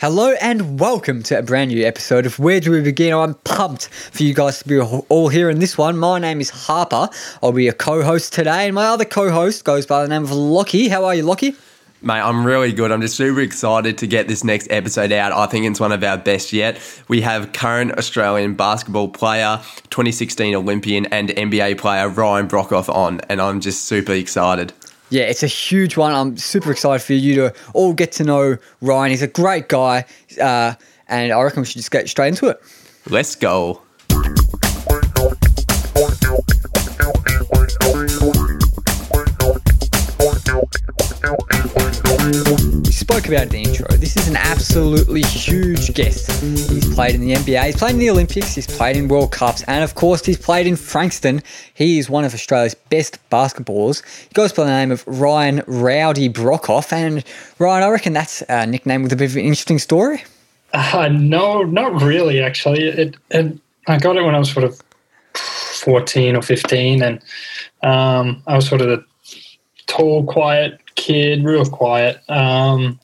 Hello and welcome to a brand new episode of Where Do We Begin? I'm pumped for you guys to be all here in this one. My name is Harper. I'll be your co-host today, and my other co-host goes by the name of Lockie. How are you, Lockie? Mate, I'm really good. I'm just super excited to get this next episode out. I think it's one of our best yet. We have current Australian basketball player, 2016 Olympian, and NBA player Ryan Broekhoff on, and I'm just super excited. Yeah, it's a huge one. I'm super excited for you to all get to know Ryan. He's a great guy, uh, and I reckon we should just get straight into it. Let's go. We spoke about it in the intro. This is an absolutely huge guest. He's played in the NBA, he's played in the Olympics, he's played in World Cups, and of course, he's played in Frankston. He is one of Australia's best basketballers. He goes by the name of Ryan Rowdy Broekhoff. And Ryan, I reckon that's a nickname with a bit of an interesting story. Uh, no, not really, actually. It, it, I got it when I was sort of 14 or 15, and um, I was sort of the tall, quiet kid, real quiet. Um,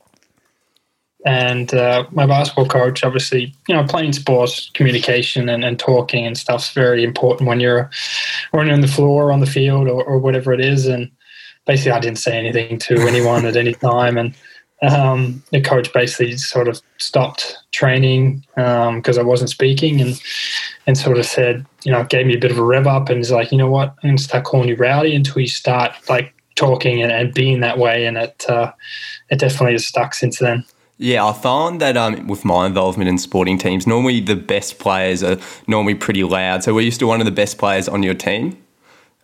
and uh, my basketball coach, obviously, you know, playing sports, communication and, and talking and stuff's very important when you're running on the floor, on the field, or, or whatever it is. And basically, I didn't say anything to anyone at any time, and um, the coach basically sort of stopped training because um, I wasn't speaking, and and sort of said, you know, gave me a bit of a rev up, and he's like, you know what, I'm going to start calling you Rowdy until you start like talking and, and being that way, and it uh, it definitely has stuck since then. Yeah, I found that um, with my involvement in sporting teams, normally the best players are normally pretty loud. So were you still one of the best players on your team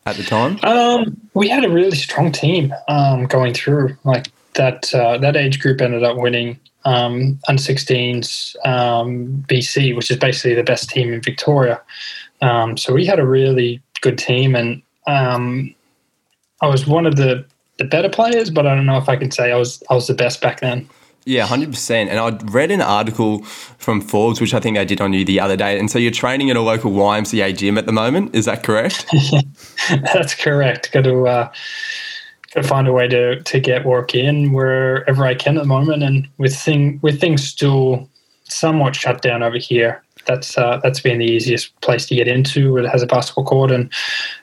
at the time? Um, we had a really strong team um, going through. Like that uh, that age group ended up winning um, under 16s um, BC, which is basically the best team in Victoria. Um, so we had a really good team, and um, I was one of the, the better players, but I don't know if I can say I was I was the best back then. Yeah, hundred percent. And I read an article from Forbes, which I think they did on you the other day. And so you're training at a local YMCA gym at the moment. Is that correct? That's correct. Got to uh, got to find a way to to get work in wherever I can at the moment. And with thing with things still somewhat shut down over here, that's uh, that's been the easiest place to get into. It has a basketball court and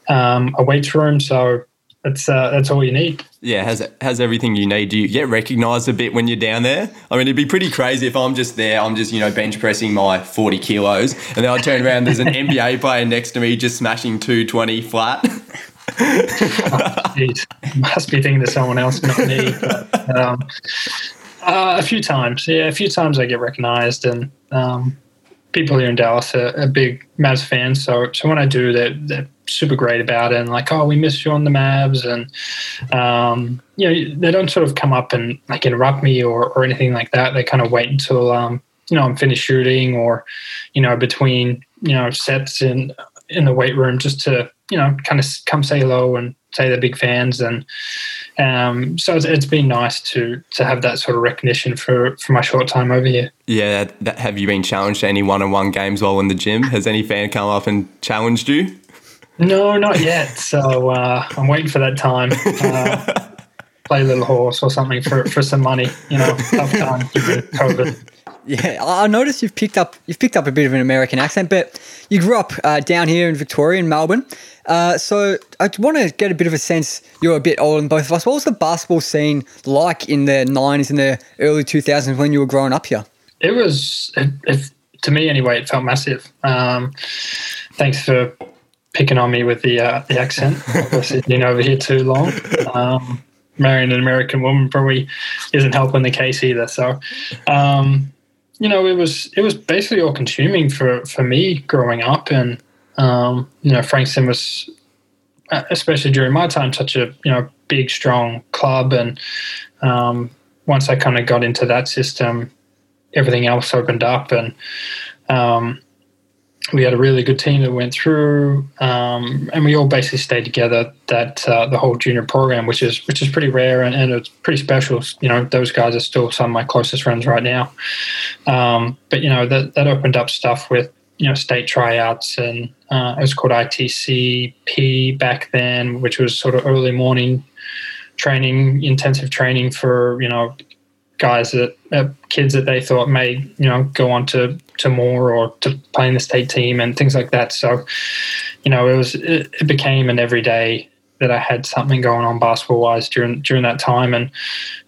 um, a weights room, so that's uh, that's all you need. Yeah, has has everything you need. Do you get recognised a bit when you're down there? I mean, it'd be pretty crazy if I'm just there. I'm just you know bench pressing my 40 kilos, and then I turn around. There's an NBA player next to me just smashing 220 flat. oh, must be thinking to someone else, not me. But, um, uh, a few times, yeah, a few times I get recognised, and um, people here in Dallas are, are big Mavs fans. So, so when I do, they're super great about it and like, oh, we miss you on the Mavs. And, um, you know, they don't sort of come up and like interrupt me or, or anything like that. They kind of wait until, um, you know, I'm finished shooting or, you know, between, you know, sets in, in the weight room just to, you know, kind of come say hello and say they're big fans. And um, so it's, it's been nice to to have that sort of recognition for, for my short time over here. Yeah, that, have you been challenged to any one on one games while in the gym? Has any fan come up and challenged you? No, not yet. So uh, I'm waiting for that time. Uh, play a little horse or something for, for some money. You know, tough time COVID. Yeah, I noticed you've picked up you've picked up a bit of an American accent, but you grew up uh, down here in Victoria, in Melbourne. Uh, so I want to get a bit of a sense. You're a bit older than both of us. What was the basketball scene like in the '90s and the early 2000s when you were growing up here? It was, it, it, to me anyway, it felt massive. Um, thanks for picking on me with the uh, the accent. Obviously, been over here too long. Um, marrying an American woman probably isn't helping the case either. So, um, you know, it was it was basically all consuming for for me growing up, and um, you know, Frankston was, uh, especially during my time, such a you know big, strong club, and um, once I kind of got into that system, everything else opened up, and um, we had a really good team that went through, um, and we all basically stayed together. That uh, the whole junior program, which is which is pretty rare and, and, it's pretty special. You know, those guys are still some of my closest friends right now. Um, but you know that that opened up stuff with you know state tryouts, and uh, it was called ITCP back then, which was sort of early morning training, intensive training for you know guys that uh, kids that they thought may you know go on to to more or to play in the state team and things like that. So, you know, it was it, it became an everyday that I had something going on basketball wise during during that time, and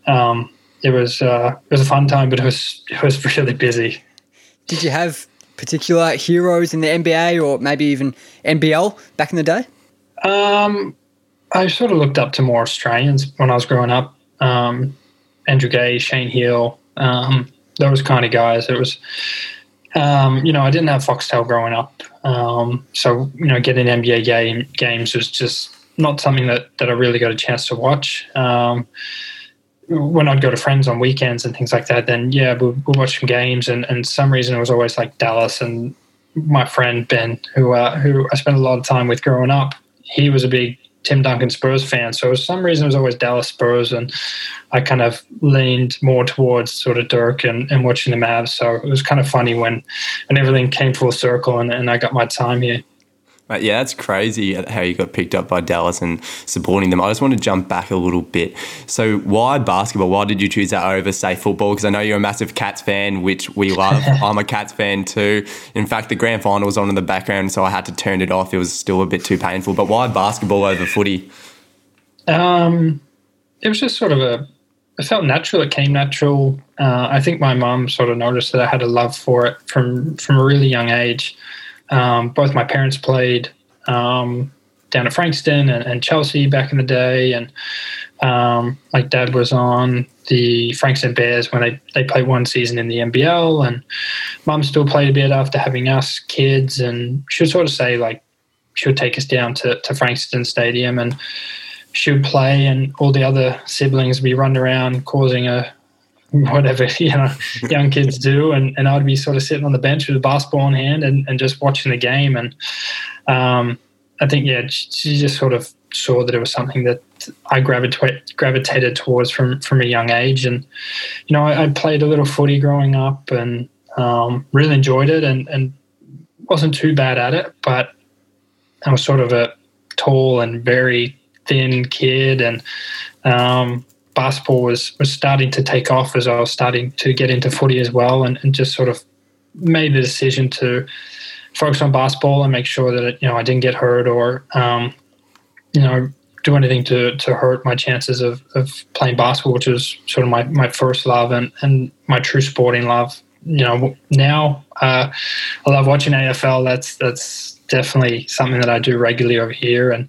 um, it was uh, it was a fun time, but it was it was really busy. Did you have particular heroes in the NBA or maybe even NBL back in the day? Um, I sort of looked up to more Australians when I was growing up. Um, Andrew Gaze, Shane Heal, um, those kind of guys. It was, um, you know, I didn't have Foxtel growing up, um, so you know, getting NBA game games was just not something that that I really got a chance to watch. Um, when I'd go to friends on weekends and things like that, then yeah, we'll, we'll watch some games. And, and some reason it was always like Dallas and my friend Ben, who uh, who I spent a lot of time with growing up. He was a big Tim Duncan Spurs fan, so for some reason it was always Dallas Spurs, and I kind of leaned more towards sort of Dirk and, and watching the Mavs. So it was kind of funny when when everything came full circle and, and I got my time here. Yeah, that's crazy how you got picked up by Dallas and supporting them. I just want to jump back a little bit. So, why basketball? Why did you choose that over, say, football? Because I know you're a massive Cats fan, which we love. I'm a Cats fan too. In fact, the grand final was on in the background, so I had to turn it off. It was still a bit too painful. But why basketball over footy? Um, it was just sort of a. It felt natural. It came natural. Uh, I think my mum sort of noticed that I had a love for it from from a really young age. Um, both my parents played um, down at Frankston and, and, Chelsea back in the day, and um, like dad was on the Frankston Bears when they they played one season in the NBL, and mum still played a bit after having us kids, and she would sort of say like she would take us down to, to Frankston Stadium and she would play, and all the other siblings would be running around causing a whatever you know young kids do. And, and I'd be sort of sitting on the bench with a basketball in hand and, and just watching the game. And um, I think yeah she just sort of saw that it was something that I gravitated gravitated towards from from a young age. And you know I, I played a little footy growing up and um, really enjoyed it and, and wasn't too bad at it. But I was sort of a tall and very thin kid and um, basketball was was starting to take off as I was starting to get into footy as well, and, and just sort of made the decision to focus on basketball and make sure that you know I didn't get hurt or um, you know do anything to to hurt my chances of, of playing basketball, which was sort of my, my first love and, and my true sporting love. You know, now uh, I love watching AFL. That's that's definitely something that I do regularly over here, and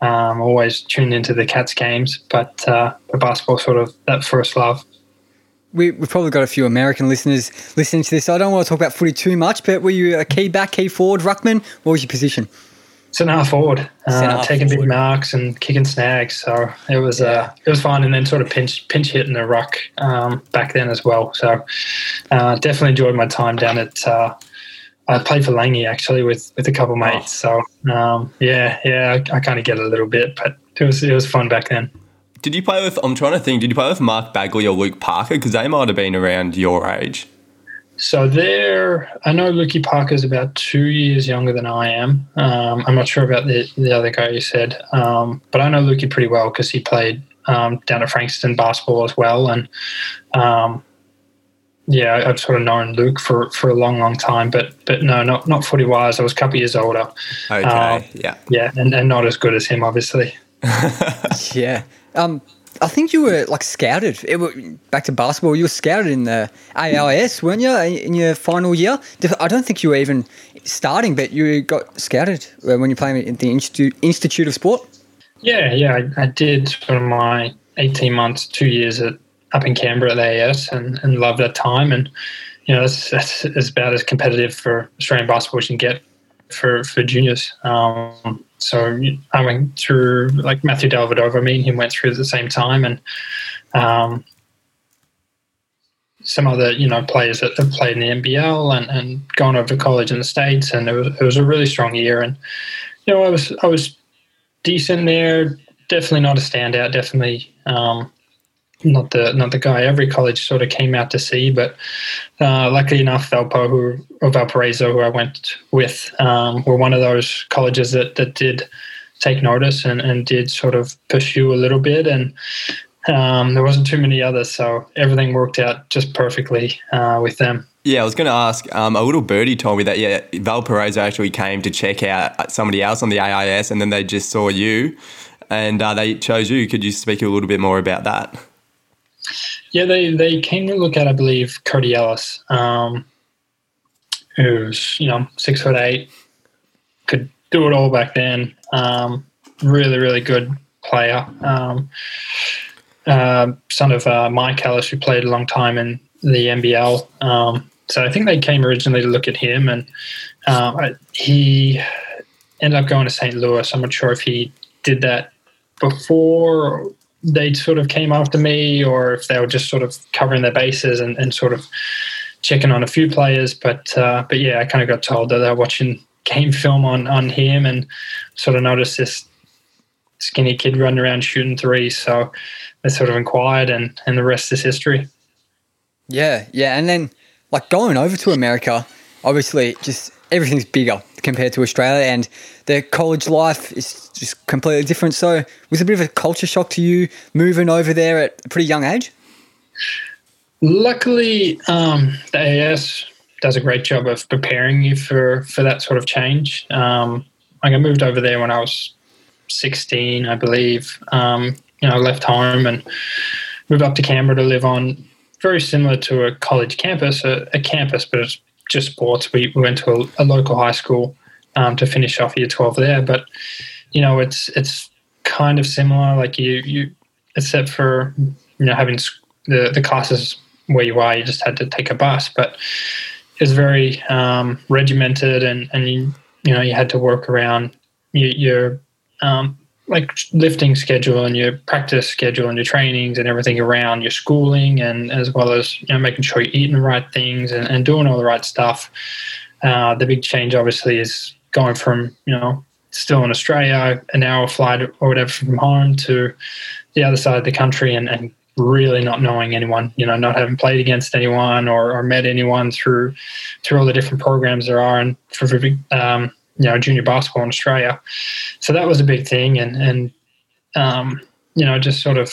um, always tuned into the Cats games, but uh, the basketball sort of that first love. We, have probably got a few American listeners listening to this. So I don't want to talk about footy too much, but were you a key back, key forward, ruckman? What was your position? Centre half forward, uh, taking forward. big marks and kicking snags. So it was uh, it was fun, and then sort of pinch pinch hitting the ruck um, back then as well. So uh, definitely enjoyed my time down at uh, I played for Langy actually with with a couple oh. mates. So um, yeah, yeah, I, I kind of get a little bit, but it was it was fun back then. Did you play with? I'm trying to think. Did you play with Mark Baguley or Luke Parker? Because they might have been around your age. So there, I know Lukey Parker's about two years younger than I am. Um, I'm not sure about the the other guy you said, um, but I know Lukey pretty well because he played um, down at Frankston basketball as well, and um, yeah, I've sort of known Luke for, for a long, long time, but but no, not not footy wise. I was a couple years older. Okay, um, yeah, yeah, and, and not as good as him, obviously. yeah, um, I think you were like scouted. It, back to basketball, you were scouted in the AIS, weren't you, in your final year? I don't think you were even starting, but you got scouted when you're playing at the Institute Institute of Sport. Yeah, yeah, I, I did for my 18 months, two years at up in Canberra at AIS and, and loved that time. And, you know, that's, that's, that's about as competitive for Australian basketball as you can get for, for juniors. Um, so I went through, like Matthew Dellavedova, me and him went through at the same time. And um, some other, you know, players that have played in the NBL and, and gone over to college in the States. And it was, it was a really strong year. And, you know, I was, I was decent there. Definitely not a standout. Definitely, um, not the not the guy every college sort of came out to see, but uh, luckily enough, Valpo who or Valparaiso, who I went with, um, were one of those colleges that that did take notice and, and did sort of pursue a little bit and um, there wasn't too many others, so everything worked out just perfectly uh, with them. Yeah, I was going to ask. Um, a little birdie told me that yeah, Valparaiso actually came to check out somebody else on the AIS, and then they just saw you, and uh, they chose you. Could you speak a little bit more about that? Yeah, they they came to look at, I believe, Cody Ellis, um, who's you know six foot eight, could do it all back then. Um, really, really good player. Um, uh, son of uh, Mike Ellis, who played a long time in the NBL. Um, so I think they came originally to look at him, and uh, he ended up going to St. Louis. I'm not sure if he did that before they sort of came after me, or if they were just sort of covering their bases and, and sort of checking on a few players. But uh, but yeah, I kind of got told that they were watching game film on on him and sort of noticed this skinny kid running around shooting threes. So they sort of inquired, and and the rest is history. Yeah, yeah, and then like going over to America, obviously, just everything's bigger compared to Australia, and the college life is just completely different. So, was a bit of a culture shock to you moving over there at a pretty young age? Luckily, um, the AIS does a great job of preparing you for for that sort of change. Um, like I moved over there when I was 16, I believe. Um, you know, left home and moved up to Canberra to live on very similar to a college campus, a, a campus, but it's just sports. We, we went to a, a local high school um, to finish off year 12 there. But, you know, it's it's kind of similar. Like you, you except for, you know, having the, the classes where you are, you just had to take a bus. But it's very um, regimented and, and you, you know, you had to work around your, your um, like lifting schedule and your practice schedule and your trainings and everything around your schooling and as well as you know making sure you're eating the right things and, and doing all the right stuff. Uh, the big change obviously is going from you know still in Australia an hour flight or whatever from home to the other side of the country and, and really not knowing anyone, you know, not having played against anyone or, or met anyone through through all the different programs there are and for um, you know junior basketball in Australia. So that was a big thing, and and um, you know just sort of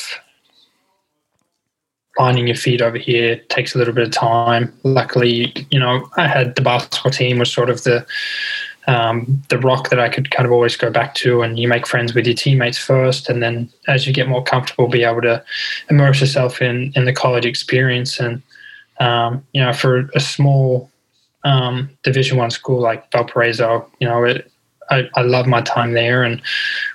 finding your feet over here takes a little bit of time. Luckily, you know I had the basketball team was sort of the um, the rock that I could kind of always go back to, and you make friends with your teammates first, and then as you get more comfortable, be able to immerse yourself in in the college experience. And um, you know, for a small um, Division One school like Valparaiso. You know, it, I, I love my time there and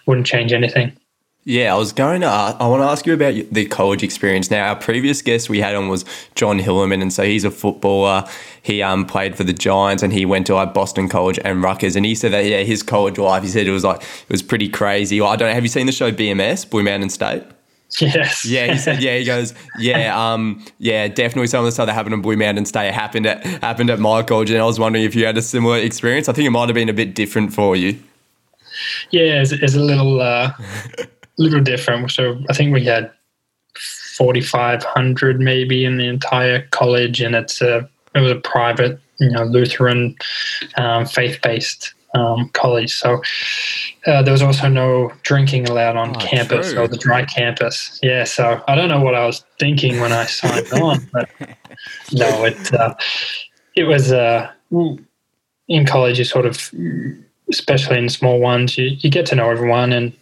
wouldn't change anything. Yeah, I was going to. Ask, I want to ask you about the college experience. Now, our previous guest we had on was John Hillerman, and so he's a footballer. He um, played for the Giants, and he went to like Boston College and Rutgers. And he said that yeah, his college life. He said it was like it was pretty crazy. Well, I don't know. Have you seen the show BMS, Blue Mountain State? Yes. Yeah, he said. Yeah, he goes. Yeah, um, yeah, definitely some of the stuff that happened in Blue Mountain State happened at happened at my college, and I was wondering if you had a similar experience. I think it might have been a bit different for you. Yeah, it's, it's a little uh, little different. So I think we had forty five hundred maybe in the entire college, and it's a it was a private, you know, Lutheran um, faith based um, college. So uh, there was also no drinking allowed on oh, campus true. or the dry campus. Yeah, so I don't know what I was thinking when I signed on, but no, it uh, it was uh, in college. You sort of, especially in small ones, you, you get to know everyone, and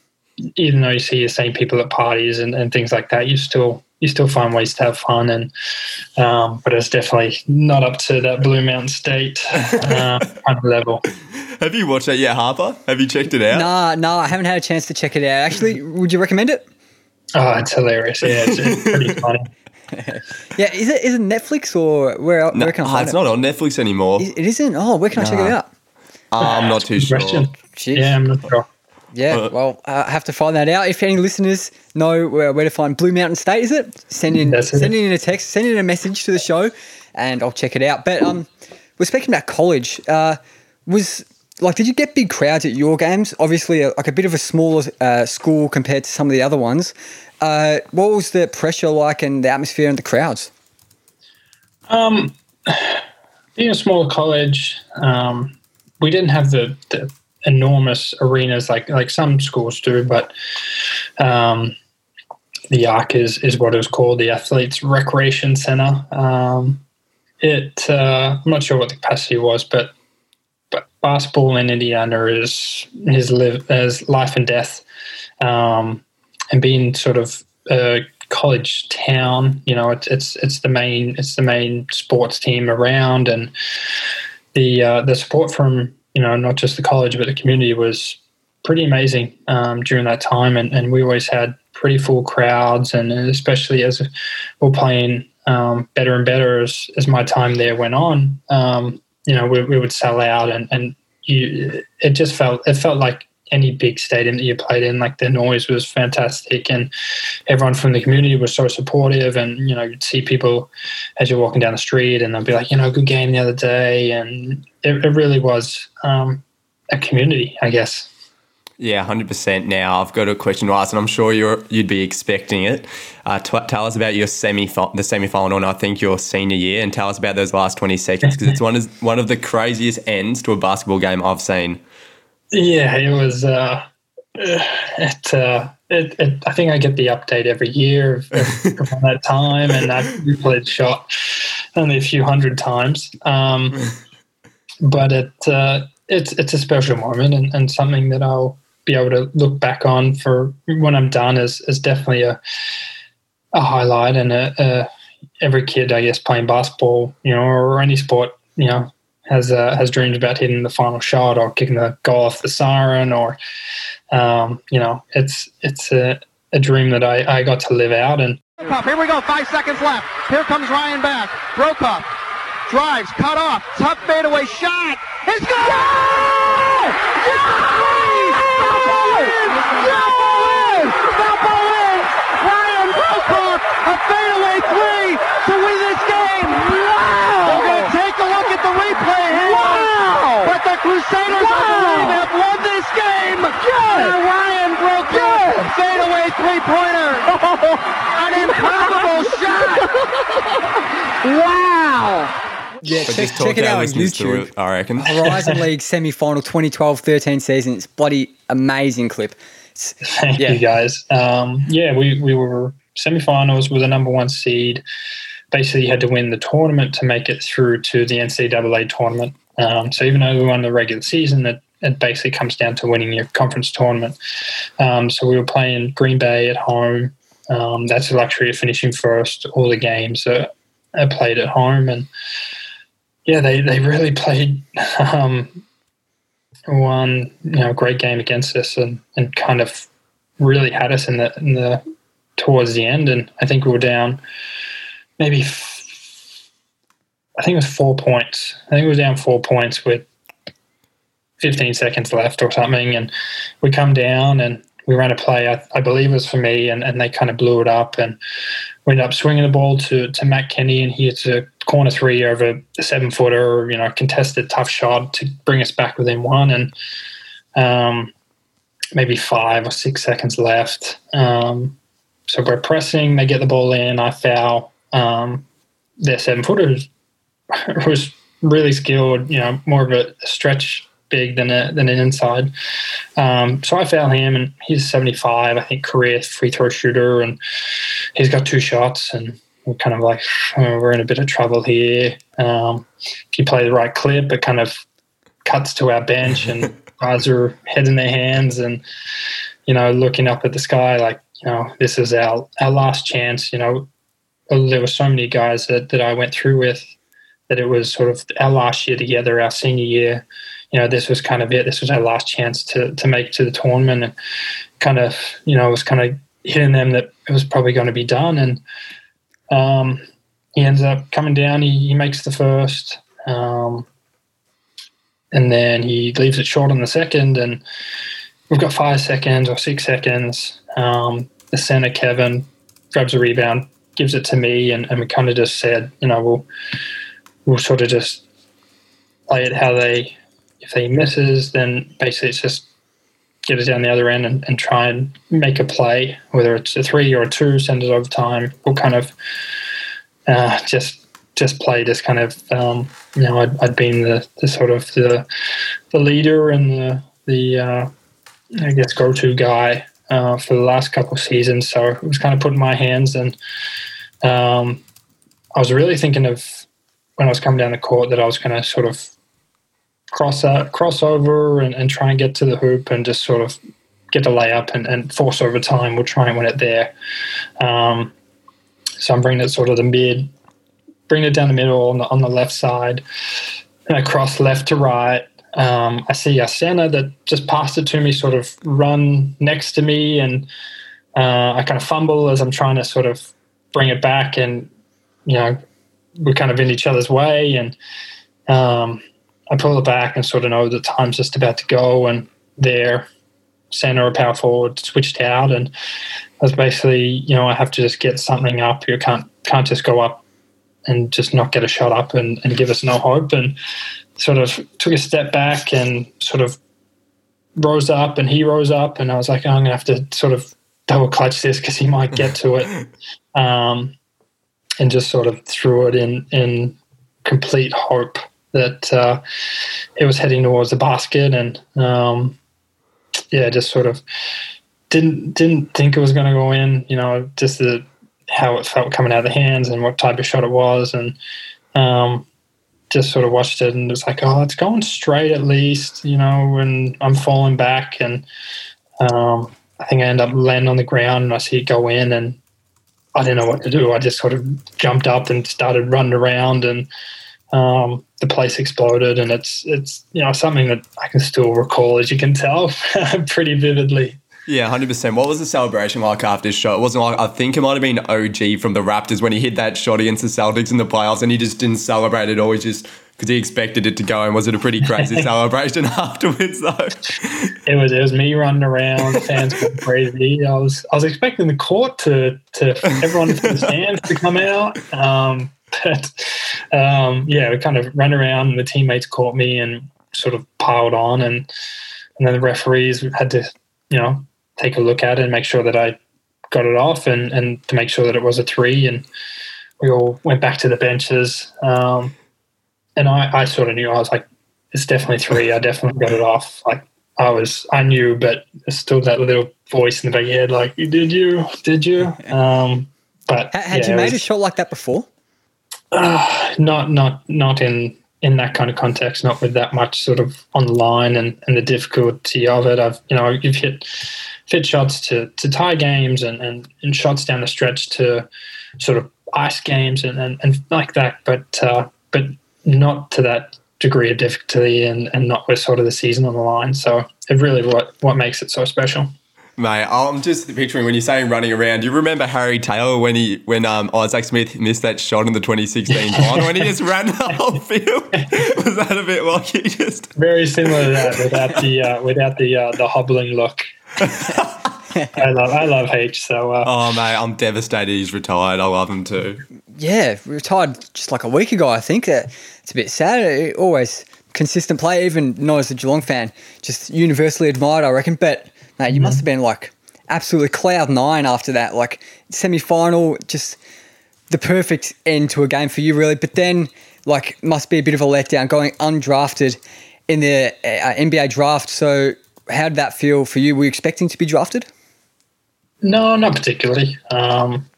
even though you see the same people at parties and, and things like that, you still you still find ways to have fun and um, but it's definitely not up to that blue mountain state uh, kind of level. Have you watched that yet harper? Have you checked it out? Nah nah i haven't had a chance to check it out. Actually would you recommend it? Oh it's hilarious. Yeah it's, it's pretty funny. Yeah is it is it netflix or where, no, where can i find it's it? not on netflix anymore. It isn't? Oh where can nah. i check it out? Uh, i'm not too sure. Yeah i'm not sure yeah, uh, well, uh, I have to find that out. If any listeners know where, where to find Blue Mountain State, is it? Send in, send in a text, send in a message to the show, and I'll check it out. But um, we're speaking about college. Uh, was like, did you get big crowds at your games? Obviously, a, like a bit of a smaller uh, school compared to some of the other ones. Uh, what was the pressure like and the atmosphere and the crowds? Um, being a small college, um, we didn't have the, the enormous arenas like like some schools do, but um, the Arc is is what it was called, the Athletes Recreation Center. Um, it uh, I'm not sure what the capacity was, but but basketball in Indiana is his live as life and death, um, and being sort of a college town, you know, it's it's it's the main it's the main sports team around, and the uh, the support from you know not just the college but the community was pretty amazing um, during that time, and, and we always had pretty full crowds, and especially as we're playing um, better and better as, as my time there went on. Um, you know, we, we would sell out, and and you, it just felt it felt like any big stadium that you played in. Like the noise was fantastic, and everyone from the community was so supportive. And you know, you'd see people as you're walking down the street, and they'll be like, you know, good game the other day, and it, it really was um, a community, I guess. Yeah, hundred percent. Now I've got a question to ask, and I'm sure you're you'd be expecting it. Uh, t- tell us about your semi the semi final, and I think your senior year, and tell us about those last twenty seconds because it's one of one of the craziest ends to a basketball game I've seen. Yeah, it was. Uh, it, uh, it, it, I think I get the update every year of, of that time, and I've played shot only a few hundred times. Um, but it uh, it's it's a special moment and, and something that I'll be able to look back on for when I'm done is is definitely a a highlight and a, a every kid I guess playing basketball, you know, or any sport, you know, has uh, has dreams about hitting the final shot or kicking the goal off the siren or um, you know, it's it's a, a dream that I, I got to live out and here we go, five seconds left. Here comes Ryan back. Broekhoff drives, cut off, tough fadeaway shot. It's good! Goal! Ryan Broekhoff, a fadeaway three to win this game. Wow! We're going to take a look at the replay here. Wow! But the Crusaders, wow. I believe, have won this game. Good! And Ryan Broekhoff, fadeaway three-pointer. An incredible shot. wow! Yeah, check, check it out on YouTube. It, I reckon. Horizon League semi final 2012 13 season. It's bloody amazing clip. It's, Thank yeah. you guys. Um, yeah, we, we were semi finals with a number one seed. Basically, you had to win the tournament to make it through to the NCAA tournament. Um, so even though we won the regular season, it, it basically comes down to winning your conference tournament. Um, so we were playing Green Bay at home. Um, that's the luxury of finishing first. All the games are, are played at home, and yeah, they, they really played um, one you know great game against us and, and kind of really had us in the in the towards the end. And I think we were down maybe f- I think it was four points. I think we were down four points with 15 seconds left or something, and we come down and we ran a play. I, I believe it was for me, and, and they kind of blew it up and we ended up swinging the ball to to Matt Kenney, and he hits a corner three over a seven footer, you know, contested tough shot to bring us back within one, and um, maybe five or six seconds left. Um, so we're pressing, they get the ball in, I foul. Um, their seven footer was really skilled, you know, more of a stretch big than a, than an inside. Um, so I foul him, and he's 75, I think, career free throw shooter, and he's got two shots, and we're kind of like, oh, we're in a bit of trouble here. Um, if you play the right clip, it kind of cuts to our bench, and guys are head in their hands, and you know, looking up at the sky, like, you know, this is our our last chance. You know, there were so many guys that that I went through with that it was sort of our last year together, our senior year you know, this was kind of it. This was our last chance to to make to the tournament, and kind of, you know, it was kind of hitting them that it was probably going to be done. And um, he ends up coming down. He, he makes the first, um, and then he leaves it short on the second. And we've got five seconds or six seconds. Um, the center Kevin grabs a rebound, gives it to me, and, and we kind of just said, you know, we'll we'll sort of just play it how they if he misses, then basically it's just get it down the other end and, and try and make a play, whether it's a three or a two, send it over time. We'll kind of uh, just just play this kind of um, you know I'd, I'd been the, the sort of the the leader and the the uh, I guess go to guy uh, for the last couple of seasons. So it was kind of put in my hands, and um, I was really thinking of when I was coming down the court that I was going to sort of cross out, cross over and, and try and get to the hoop and just sort of get a layup and, and force overtime. We'll try and win it there. Um, so I'm bringing it sort of the mid, bring it down the middle on the, on the left side, and I cross left to right. Um, I see a center that just passed it to me, sort of run next to me, and uh, I kind of fumble as I'm trying to sort of bring it back, and you know we're kind of in each other's way, and um, I pull it back and sort of know the time's just about to go, and their center or power forward switched out, and I was basically, you know, I have to just get something up. You can't can't just go up and just not get a shot up and, and give us no hope. And sort of took a step back and sort of rose up, and he rose up, and I was like, oh, I'm gonna have to sort of double clutch this because he might get to it. Um, and just sort of threw it in in complete hope that uh, it was heading towards the basket, and um, yeah, just sort of didn't didn't think it was going to go in. You know, just the how it felt coming out of the hands and what type of shot it was, and um, just sort of watched it and was like, oh, it's going straight at least, you know. And I'm falling back, and um, I think I end up landing on the ground, and I see it go in, and I didn't know what to do. I just sort of jumped up and started running around, and um, the place exploded. And it's it's you know something that I can still recall, as you can tell, pretty vividly. Yeah, hundred percent. What was the celebration like after his shot? It wasn't like I think it might have been OG from the Raptors when he hit that shot against the Celtics in the playoffs, and he just didn't celebrate at all. He just because he expected it to go, and was it a pretty crazy celebration afterwards though? It was. It was me running around, fans going crazy. I was. I was expecting the court to to everyone from the stands to come out. Um, but um, yeah, we kind of ran around, and the teammates caught me and sort of piled on, and and then the referees had to, you know, take a look at it and make sure that I got it off and, and to make sure that it was a three. And we all went back to the benches. Um, and I, I sort of knew, I was like, it's definitely three. I definitely got it off. Like I was, I knew, but still that little voice in the back of your head, like, did you, did you? Um, but had yeah, you made was, a shot like that before? Uh, not, not, not in, in that kind of context, not with that much sort of on the line and, and the difficulty of it. I've, you know, you've hit, fit shots to, to tie games and, and, and shots down the stretch to sort of ice games and, and, and like that, but uh, but not to that degree of difficulty and, and not with sort of the season on the line. So it really what what makes it so special. Mate, I'm just picturing when you're saying running around. Do You remember Harry Taylor when he when um, Isaac Smith missed that shot in the 2016 final when he just ran the whole field? Was that a bit like he just very similar to that without the uh, without the uh, the hobbling look? I love I love H. So uh, oh mate, I'm devastated he's retired. I love him too. Yeah, retired just like a week ago. I think that it's a bit sad. Always consistent play, even not as a Geelong fan, just universally admired. I reckon, but mate, you must have been like absolutely cloud nine after that. Like semi final, just the perfect end to a game for you, really. But then, like, must be a bit of a letdown going undrafted in the uh, NBA draft. So, how did that feel for you? Were you expecting to be drafted? No, not particularly. Um,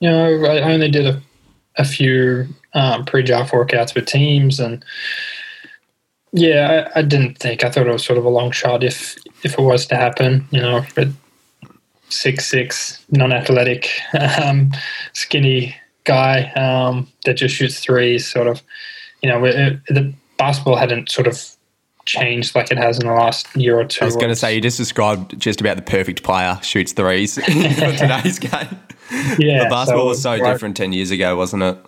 you know, I only did a, a few um, pre-draft workouts with teams, and yeah, I, I, didn't think. I thought it was sort of a long shot if if it was to happen. You know, but six six, non-athletic, um, skinny guy um, that just shoots threes. Sort of, you know, it, the basketball hadn't sort of changed like it has in the last year or two. I was going to say you just described just about the perfect player shoots threes for today's game. Yeah, the basketball so, was so right. different ten years ago, wasn't it?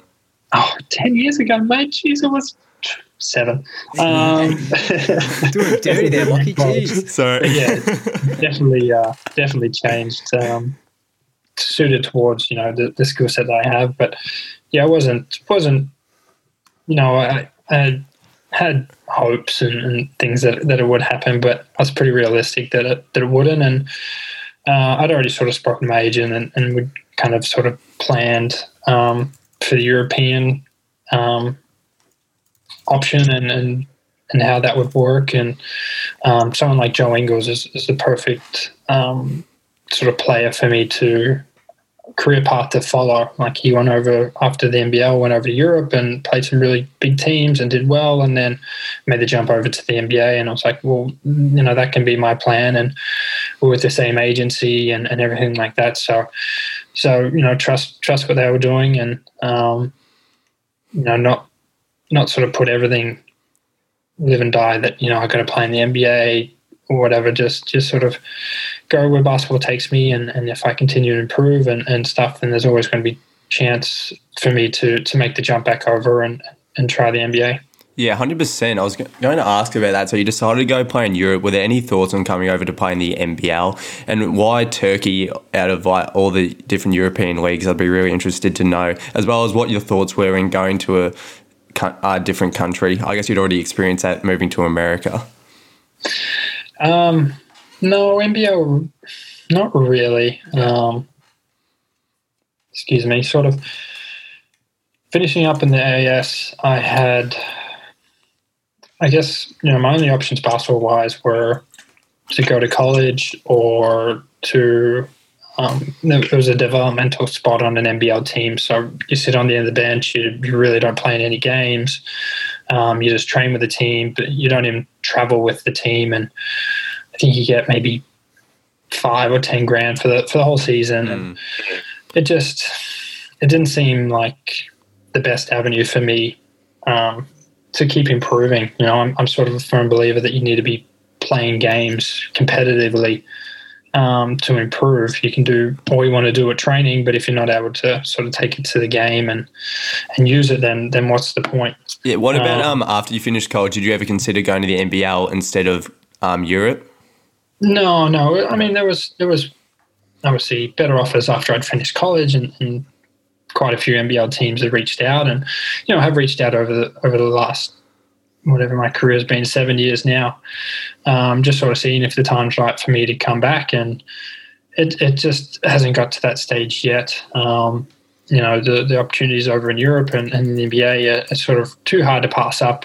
Oh, 10 years ago, mate. Jeez, it was seven. Um, Doing dirty there, Lockie. Jeez. So yeah, definitely, uh, definitely changed. Um, suited towards you know the, the skill set that I have, but yeah, I wasn't wasn't you know I, I had hopes and, and, things that that it would happen, but I was pretty realistic that it that it wouldn't, and uh, I'd already sort of spoken to my agent and, and we kind of sort of planned um, for the European um, option and, and and how that would work. And um, someone like Joe Ingles is, is the perfect um, sort of player for me to career path to follow. Like he went over after the NBL, went over to Europe and played some really big teams and did well, and then made the jump over to the NBA. And I was like, well, you know, that can be my plan. And we're with the same agency and, and everything like that. So, so you know, trust trust what they were doing, and um, you know, not not sort of put everything live and die that you know I got to play in the NBA or whatever. Just just sort of go where basketball takes me, and, and if I continue to improve and, and stuff, then there's always going to be chance for me to to make the jump back over and and try the NBA. Yeah, hundred percent. I was going to ask about that. So you decided to go play in Europe. Were there any thoughts on coming over to play in the NBL, and why Turkey out of like all the different European leagues? I'd be really interested to know, as well as what your thoughts were in going to a, a different country. I guess you'd already experienced that moving to America. Um, no, NBL, not really. Um, excuse me. Sort of finishing up in the AIS, I had, I guess, you know, my only options basketball wise were to go to college or to. Um, there was a developmental spot on an NBL team, so you sit on the end of the bench. You, you really don't play in any games. Um, you just train with the team, but you don't even travel with the team. And I think you get maybe five or ten grand for the for the whole season, mm. and it just it didn't seem like the best avenue for me um, to keep improving. You know, I'm, I'm sort of a firm believer that you need to be playing games competitively um, to improve. You can do all you want to do at training, but if you're not able to sort of take it to the game and and use it, then then what's the point? Yeah. What about um, um after you finished college? Did you ever consider going to the NBL instead of um, Europe? No, no. I mean, there was there was obviously better offers after I'd finished college, and, and quite a few NBL teams have reached out, and you know have reached out over the over the last whatever my career has been seven years now. Um, just sort of seeing if the time's right for me to come back, and it it just hasn't got to that stage yet. Um, you know, the the opportunities over in Europe and, and the NBA are, are, sort of too hard to pass up.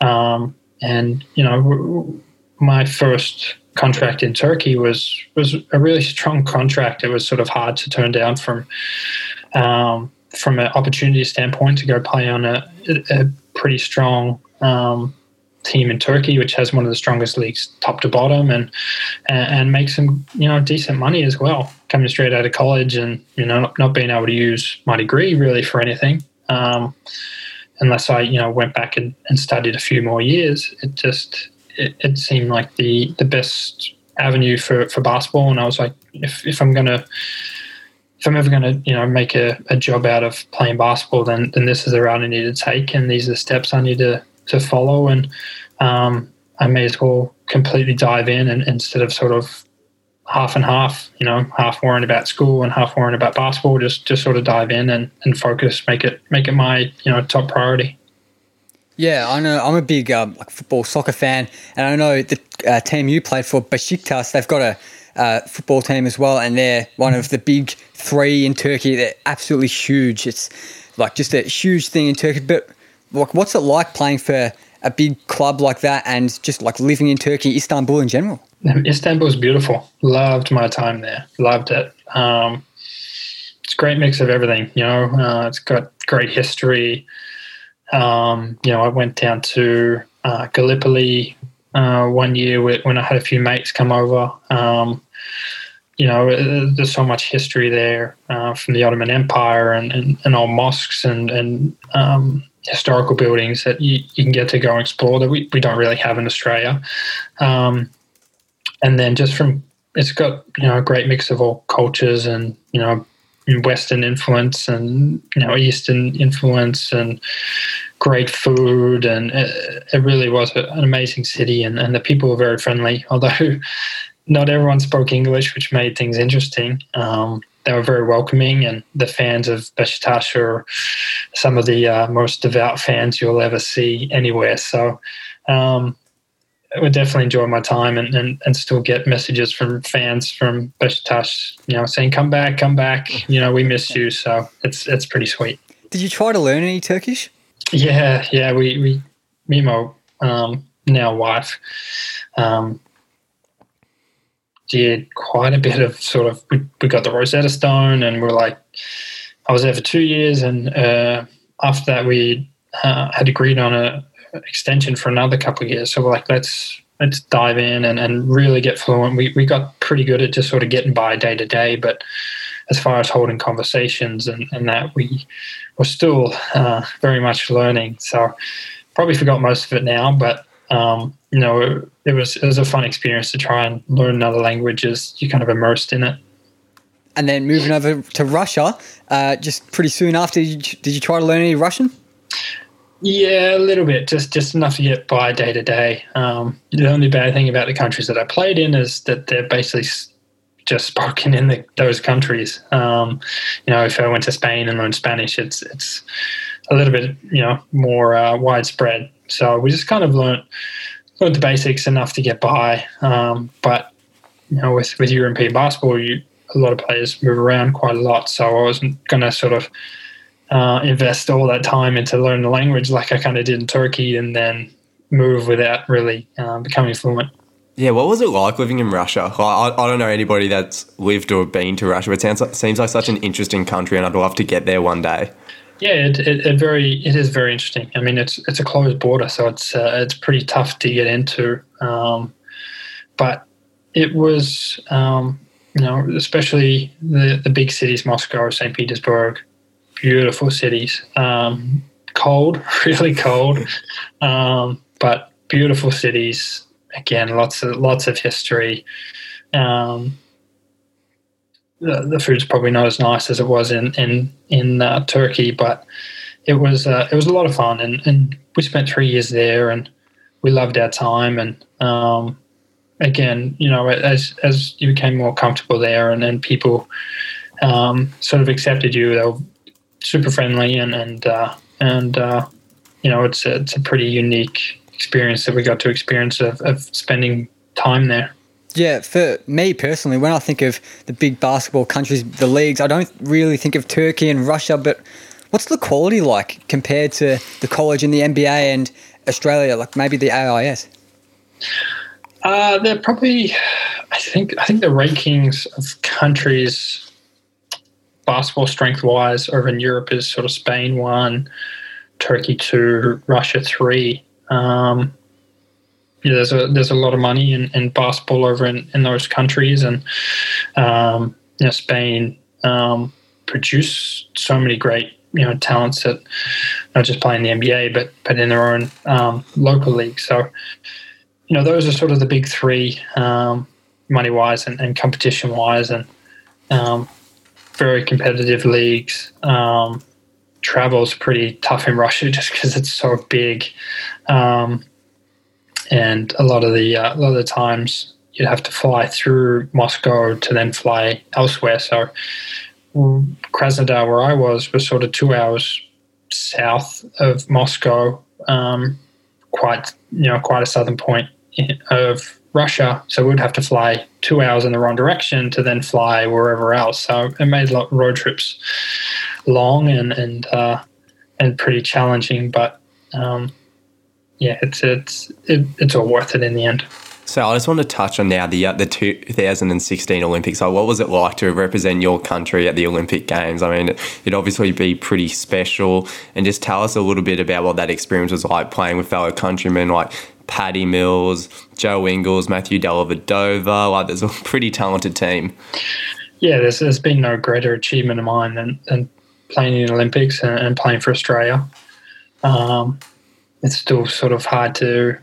Um, and you know, my first contract in Turkey was was a really strong contract. It was sort of hard to turn down from um, from an opportunity standpoint to go play on a, a pretty strong um, team in Turkey, which has one of the strongest leagues, top to bottom, and and, and make some you know decent money as well. Coming straight out of college and you know not, not being able to use my degree really for anything. Um, unless I, you know, went back and, and studied a few more years, it just it, it seemed like the the best avenue for, for basketball. And I was like, if, if I'm gonna if I'm ever gonna you know make a, a job out of playing basketball, then then this is the route I need to take, and these are the steps I need to to follow, and um, I may as well completely dive in and instead of sort of half and half, you know, half worrying about school and half worrying about basketball, just just sort of dive in and, and focus, make it make it my you know top priority. Yeah, I know. I'm a big um, like football soccer fan, and I know the uh, team you played for, Besiktas. They've got a uh, football team as well, and they're one of the big three in Turkey. They're absolutely huge. It's like just a huge thing in Turkey. But like, what's it like playing for a big club like that, and just like living in Turkey, Istanbul in general? Istanbul is beautiful. Loved my time there. Loved it. Um, it's a great mix of everything. You know, uh, it's got great history. Um, you know, I went down to uh, Gallipoli uh, one year when I had a few mates come over. Um, you know, uh, there's so much history there uh, from the Ottoman Empire and, and, and old mosques and, and um, historical buildings that you, you, can get to go and explore that we, we don't really have in Australia. Um, and then just from, it's got, you know, a great mix of all cultures and, you know, Western influence and you know Eastern influence and great food and it, it really was an amazing city and, and the people were very friendly although not everyone spoke English which made things interesting um, they were very welcoming and the fans of Besiktas are some of the uh, most devout fans you'll ever see anywhere so um, I would definitely enjoy my time and, and, and still get messages from fans from Besiktas, you know, saying come back, come back. You know, we miss you. So it's it's pretty sweet. Did you try to learn any Turkish? Yeah, yeah. We we me and my um, now wife, um, did quite a bit of sort of. We, we got the Rosetta Stone, and we're like, I was there for two years, and uh, after that, we uh, had agreed on a extension for another couple of years. So we're like, let's let's dive in and, and really get fluent. We we got pretty good at just sort of getting by day to day, but as far as holding conversations and, and that we were still uh, very much learning. So probably forgot most of it now, but um, you know, it, it, was it was a fun experience to try and learn another language as you kind of immersed in it. And then moving over to Russia, uh, just pretty soon after, did you, did you try to learn any Russian? Yeah, a little bit, just just enough to get by day to day. Um, the only bad thing about the countries that I played in is that they're basically just spoken in the, those countries. Um, you know, if I went to Spain and learned Spanish, it's it's a little bit you know more uh, widespread. So we just kind of learned learned the basics enough to get by. Um, but you know, with with European basketball, you a lot of players move around quite a lot. So I wasn't going to sort of uh, invest all that time into learning the language like I kind of did in Turkey, and then move without really uh, becoming fluent. Yeah, what was it like living in Russia? I, I don't know anybody that's lived or been to Russia. It sounds like, seems like such an interesting country, and I'd love to get there one day. Yeah, it, it, it very it is very interesting. I mean, it's it's a closed border, so it's uh, it's pretty tough to get into. Um, but it was, um, you know, especially the the big cities, Moscow, St. Petersburg, beautiful cities. Um, cold, really cold, um, but beautiful cities again, lots of lots of history. Um, the, the food's probably not as nice as it was in in in uh, Turkey, but it was uh, it was a lot of fun, and, and we spent three years there, and we loved our time. And um, again, you know, as as you became more comfortable there, and then people um, sort of accepted you, they were super friendly, and and uh, and uh, you know, it's a, it's a pretty unique experience that we got to experience of, of spending time there. Yeah, for me personally, when I think of the big basketball countries, the leagues, I don't really think of Turkey and Russia, but what's the quality like compared to the college and the NBA and Australia, like maybe the AIS? Uh, they're probably, I think, I think the rankings of countries basketball strength wise over in Europe is sort of Spain one, Turkey two, Russia three. Um, yeah, there's a there's a lot of money in, in basketball over in, in those countries, and um, you know, Spain um, produce so many great you know talents that not just play in the NBA, but but in their own um, local league. So you know those are sort of the big three, um, money wise and, and competition wise, and um, very competitive leagues. Um, travel's pretty tough in Russia just because it's so big. And a lot of the uh, a lot of the times you'd have to fly through Moscow to then fly elsewhere. So Krasnodar, where I was, was sort of two hours south of Moscow, um, quite you know quite a southern point of Russia. So we'd have to fly two hours in the wrong direction to then fly wherever else. So it made road trips long and and uh, and pretty challenging, but um, yeah, it's it's it, it's all worth it in the end. So I just want to touch on now the uh, the 2016 Olympics. So what was it like to represent your country at the Olympic Games? I mean, it'd obviously be pretty special. And just tell us a little bit about what that experience was like playing with fellow countrymen like Paddy Mills, Joe Ingles, Matthew Dellavedova. Like, there's a pretty talented team. Yeah, there's, there's been no greater achievement of mine than, than playing in the Olympics and, and playing for Australia. Um, it's still sort of hard to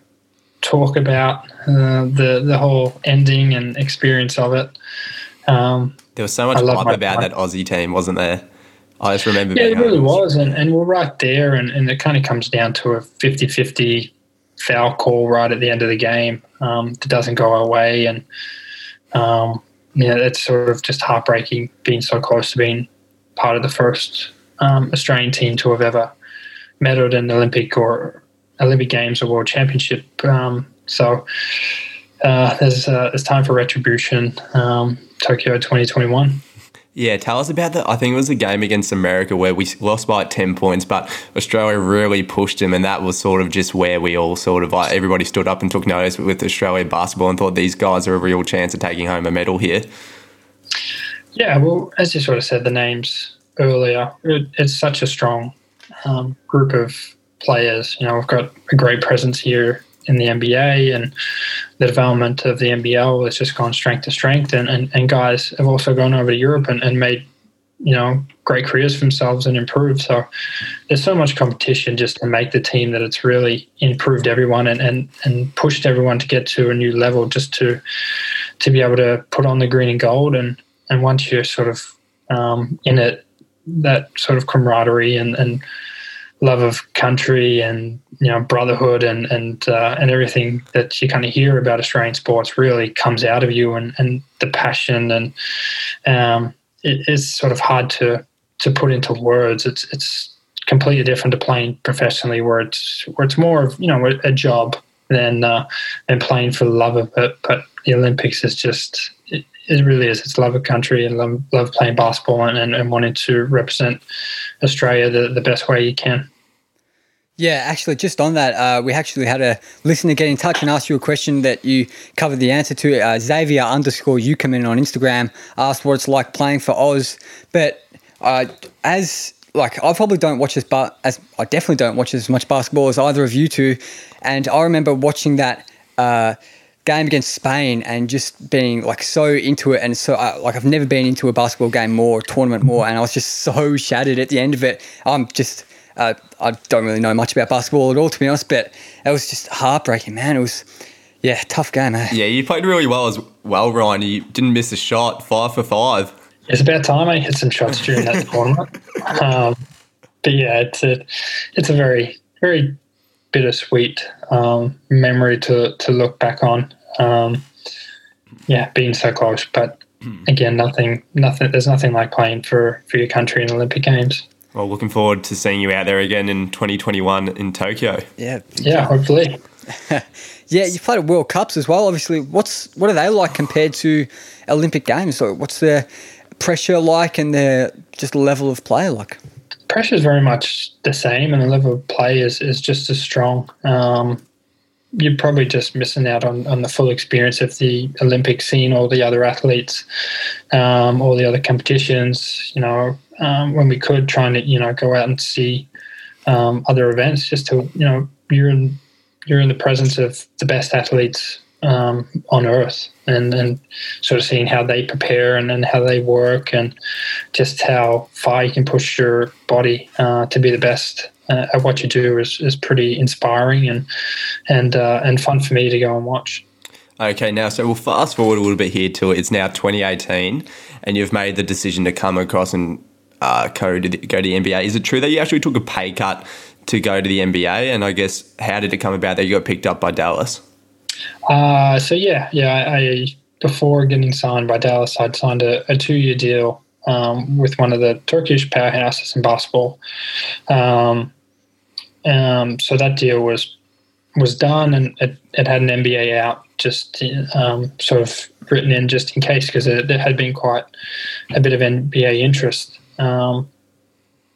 talk about uh, the the whole ending and experience of it. Um, there was so much hype about that Aussie team, wasn't there? I just remember. Yeah, it really was, and, and we're right there, and, and it kind of comes down to a 50-50 foul call right at the end of the game um, that doesn't go our way, and um, yeah, it's sort of just heartbreaking being so close to being part of the first um, Australian team to have ever medaled in the Olympic or Olympic Games or World Championship. Um, so uh, there's uh, there's time for retribution. Um, Tokyo 2021. Yeah, tell us about that. I think it was a game against America where we lost by 10 points, but Australia really pushed them, and that was sort of just where we all sort of like everybody stood up and took notice with Australia basketball and thought these guys are a real chance of taking home a medal here. Yeah, well, as you sort of said, the names earlier, it, it's such a strong um, group of players. You know, we've got a great presence here in the NBA and the development of the NBL has just gone strength to strength. And, and, and guys have also gone over to Europe and, and made you know great careers for themselves and improved. So there's so much competition just to make the team that it's really improved everyone and, and, and pushed everyone to get to a new level just to to be able to put on the green and gold. And and once you're sort of um, in it that sort of camaraderie and, and love of country and you know brotherhood and and uh, and everything that you kind of hear about Australian sports really comes out of you and and the passion and um, it is sort of hard to to put into words. It's it's completely different to playing professionally where it's where it's more of you know a job than uh, than playing for the love of it. But the Olympics is just it, it really is. It's love of country and love, love playing basketball and, and, and wanting to represent Australia the, the best way you can. Yeah, actually, just on that, uh, we actually had a listener get in touch and ask you a question that you covered the answer to. Uh, Xavier underscore you come in on Instagram asked what it's like playing for Oz, but uh, as like I probably don't watch as but as I definitely don't watch as much basketball as either of you two, and I remember watching that uh, game against Spain and just being like so into it and so uh, like I've never been into a basketball game more, tournament more, and I was just so shattered at the end of it. I'm just uh, I don't really know much about basketball at all, to be honest, but it was just heartbreaking, man. It was, yeah, tough game, eh? Yeah, you played really well as well, Ryan. You didn't miss a shot, five for five. It's about time I hit some shots during that tournament. Um, but yeah, it's a, it's a very, very bittersweet um, memory to, to look back on. Um, yeah, being so close, but again, nothing, nothing. There's nothing like playing for for your country in Olympic Games. Well, looking forward to seeing you out there again in 2021 in Tokyo. Yeah. Yeah, hopefully. yeah, you played at World Cups as well. Obviously, what's what are they like compared to Olympic Games? So, what's the pressure like and the just level of play like? Pressure is very much the same, and the level of play is, is just as strong. Um, you're probably just missing out on, on the full experience of the Olympic scene, all the other athletes, um, all the other competitions. You know, um, when we could, trying to you know go out and see um, other events, just to you know you're in you're in the presence of the best athletes um, on earth, and and sort of seeing how they prepare and, and how they work, and just how far you can push your body uh, to be the best uh, at what you do is, is pretty inspiring and and uh, and fun for me to go and watch. Okay, now so we'll fast forward a little bit here to it's now 2018, and you've made the decision to come across and uh, go to the, go to the NBA. Is it true that you actually took a pay cut to go to the NBA? And I guess how did it come about that you got picked up by Dallas? Uh, so yeah, yeah. I before getting signed by Dallas, I'd signed a, a two year deal um, with one of the Turkish powerhouses in basketball. Um, um, so that deal was was done, and it, it had an NBA out, just um, sort of written in just in case, because there had been quite a bit of NBA interest. Um,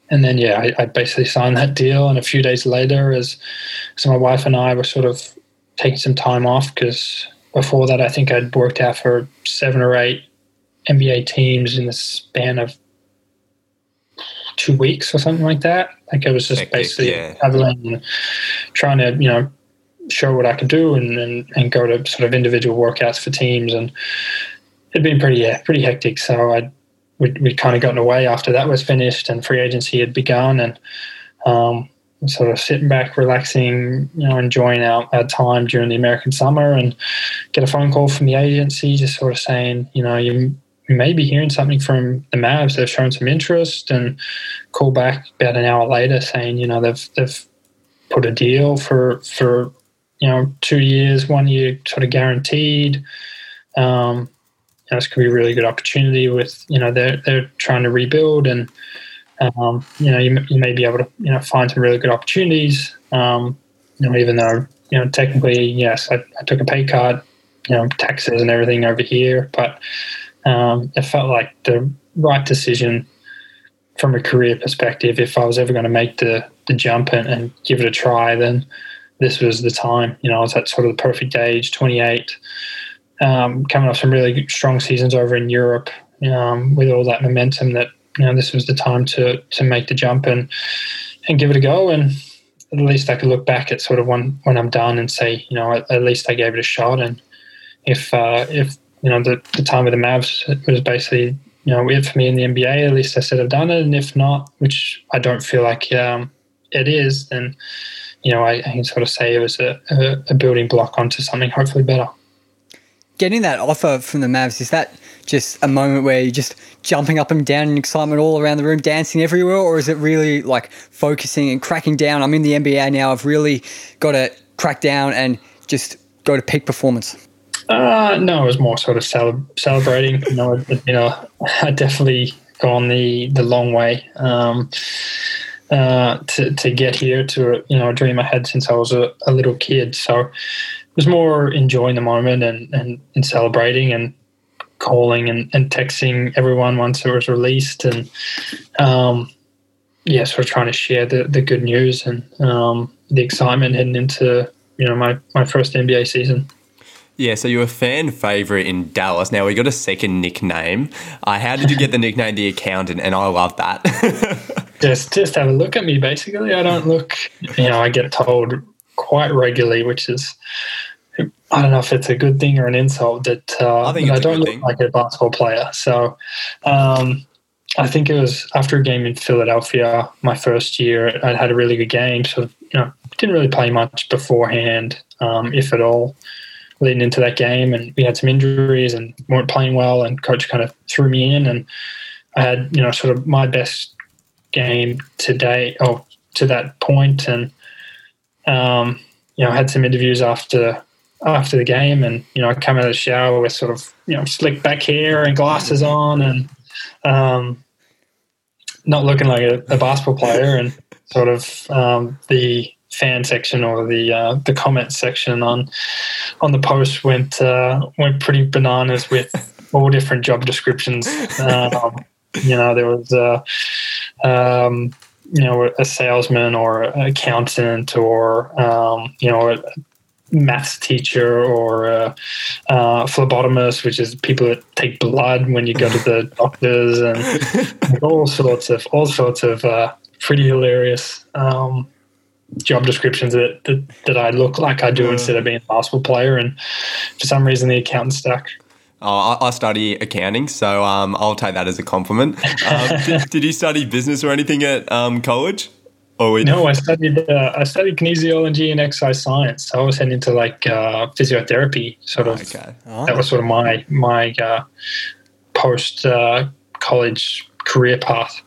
and then yeah, I, I, basically signed that deal, and a few days later, as so my wife and I were sort of taking some time off because before that, I think I'd worked out for seven or eight NBA teams in the span of two weeks or something like that. Like I was just Hectic, basically yeah. traveling and trying to, you know, show what I could do and, and, and go to sort of individual workouts for teams. And it'd been pretty, yeah, pretty hectic. So I, we'd, we'd kind of gotten away after that was finished and free agency had begun and, um, sort of sitting back, relaxing, you know, enjoying our, our time during the American summer and get a phone call from the agency just sort of saying, you know, you maybe hearing something from the Mavs. They've shown some interest and call back about an hour later saying, you know, they've they've put a deal for for you know two years, one year sort of guaranteed. Um, you know, this could be a really good opportunity with you know they're they're trying to rebuild and um, you know you, you may be able to you know find some really good opportunities. Um, you know, even though you know technically yes, I, I took a pay cut, you know, taxes and everything over here, but um, it felt like the right decision from a career perspective. If I was ever going to make the the jump and, and give it a try, then this was the time. You know, I was at sort of the perfect age, 28, um, coming off some really strong seasons over in Europe um, with all that momentum that you know this was the time to to make the jump and and give it a go. And at least I could look back at sort of when when I'm done and say you know at, at least I gave it a shot. And if uh, if you know the, the time with the Mavs was basically you know it for me in the NBA at least I said I've done it. And if not which I don't feel like um, it is then you know I, I, can sort of say it was a, a, a building block onto something hopefully better getting that offer from the Mavs, is that just a moment where you're just jumping up and down in excitement all around the room, dancing everywhere, or is it really like focusing and cracking down? I'm in the NBA now. I've really got to crack down and just go to peak performance. Uh, no, it was more sort of celebrating. you know, you know, I definitely gone the the long way um, uh, to to get here to you know a dream I had since I was a, a little kid. So was more enjoying the moment and, and, and celebrating and calling and, and texting everyone once it was released and um, yeah, sort of trying to share the, the good news and um, the excitement heading into you know my, my first NBA season. Yeah, so you're a fan favorite in Dallas. Now we got a second nickname. Uh, how did you get the nickname the accountant? And I love that. just just have a look at me. Basically, I don't look. You know, I get told quite regularly, which is I don't know if it's a good thing or an insult that uh, I, I don't look thing. like a basketball player. So um, I think it was after a game in Philadelphia, my first year, I had a really good game. So, you know, didn't really play much beforehand, um, if at all, leading into that game. And we had some injuries and weren't playing well. And coach kind of threw me in. And I had, you know, sort of my best game today, oh, to that point. And, um, you know, I had some interviews after after the game, and you know, I come out of the shower with sort of you know slick back hair and glasses on, and um, not looking like a, a, basketball player, and sort of um, the fan section or the uh, the comment section on on the post went uh, went pretty bananas with all different job descriptions. Um, you know, there was uh, um, you know a salesman or an accountant or um, you know a maths teacher or a, uh, phlebotomist, which is people that take blood when you go to the doctors, and all sorts of all sorts of uh, pretty hilarious um, job descriptions that, that, that I look like I do yeah. instead of being a basketball player, and for some reason the accountant stuck. Oh, I, study accounting, so um, I'll take that as a compliment. Um, did, did, you study business or anything at um, college? Oh, wait. no, I studied uh, I studied kinesiology and exercise science. I was heading into like uh, physiotherapy, sort of. Okay. Oh. That was sort of my my uh, post uh, college career path.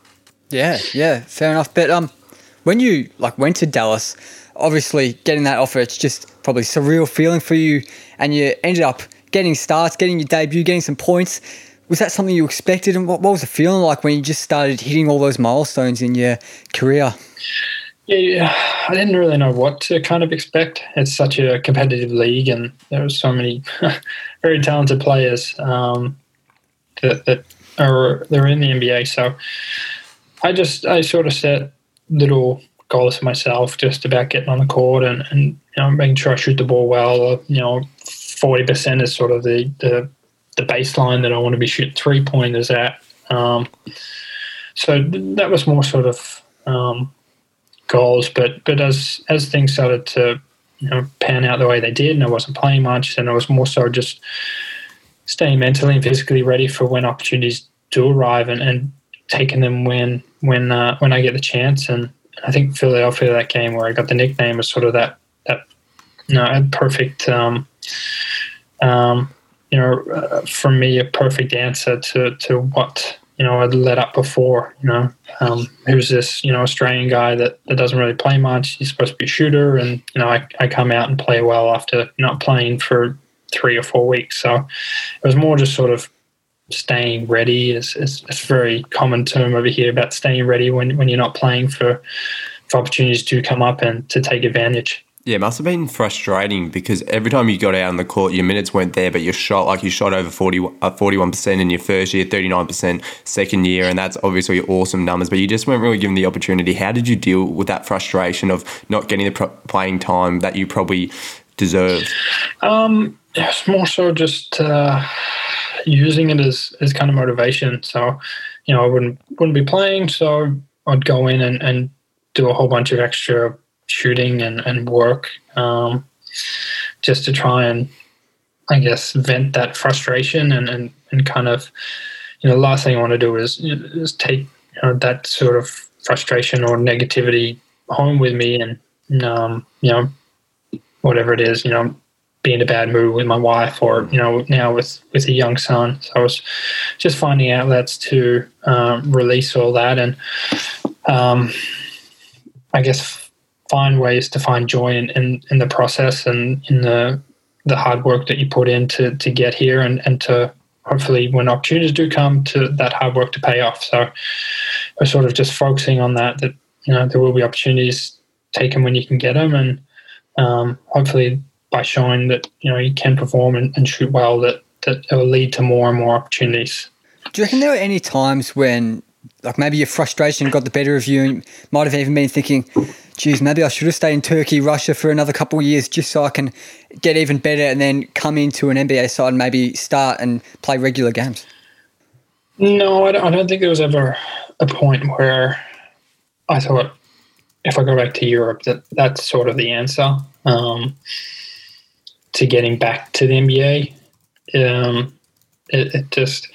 Yeah, yeah, fair enough. But um, when you like went to Dallas, obviously getting that offer, it's just probably surreal feeling for you, and you ended up getting starts, getting your debut, getting some points was that something you expected? And what, what was it feeling like when you just started hitting all those milestones in your career? Yeah, I didn't really know what to kind of expect. It's such a competitive league, and there are so many very talented players um, that, that are they're in the NBA. So I just I sort of set little goals for myself, just about getting on the court and, and you know making sure I shoot the ball well. You know, forty percent is sort of the the the baseline that I want to be shooting three pointers at. Um, so that was more sort of um, goals. But but as as things started to you know pan out the way they did, and I wasn't playing much, and I was more so just staying mentally and physically ready for when opportunities do arrive, and, and taking them when when uh, when I get the chance. And I think Philadelphia, that game where I got the nickname, was sort of that that you know, perfect. Um, um, you know, uh, for me, a perfect answer to, to what, you know, I'd led up before, you know, um, who's this, you know, Australian guy that, that doesn't really play much. He's supposed to be a shooter. And, you know, I, I come out and play well after not playing for three or four weeks. So it was more just sort of staying ready. It's, it's, it's a very common term over here about staying ready when, when you're not playing for, for opportunities to come up and to take advantage. Yeah, it must have been frustrating because every time you got out on the court, your minutes weren't there, but you shot like you shot over 40, uh, 41% in your first year, 39% second year, and that's obviously awesome numbers, but you just weren't really given the opportunity. How did you deal with that frustration of not getting the pro- playing time that you probably deserved? Um, it's more so just uh, using it as, as kind of motivation. So, you know, I wouldn't wouldn't be playing, so I'd go in and, and do a whole bunch of extra shooting and, and work um, just to try and I guess vent that frustration and, and, and kind of you know last thing I want to do is is take you know, that sort of frustration or negativity home with me and um, you know whatever it is you know be in a bad mood with my wife or you know now with with a young son. So I was just finding outlets to um, release all that and um, I guess find ways to find joy in, in, in the process and in the the hard work that you put in to, to get here and, and to hopefully when opportunities do come to that hard work to pay off. So we're sort of just focusing on that, that, you know, there will be opportunities taken when you can get them. And um, hopefully by showing that, you know, you can perform and, and shoot well, that, that it will lead to more and more opportunities. Do you reckon there were any times when like maybe your frustration got the better of you and might have even been thinking, geez, maybe I should have stayed in Turkey, Russia for another couple of years just so I can get even better and then come into an NBA side and maybe start and play regular games? No, I don't, I don't think there was ever a point where I thought if I go back to Europe, that that's sort of the answer um, to getting back to the NBA. Um, it, it, just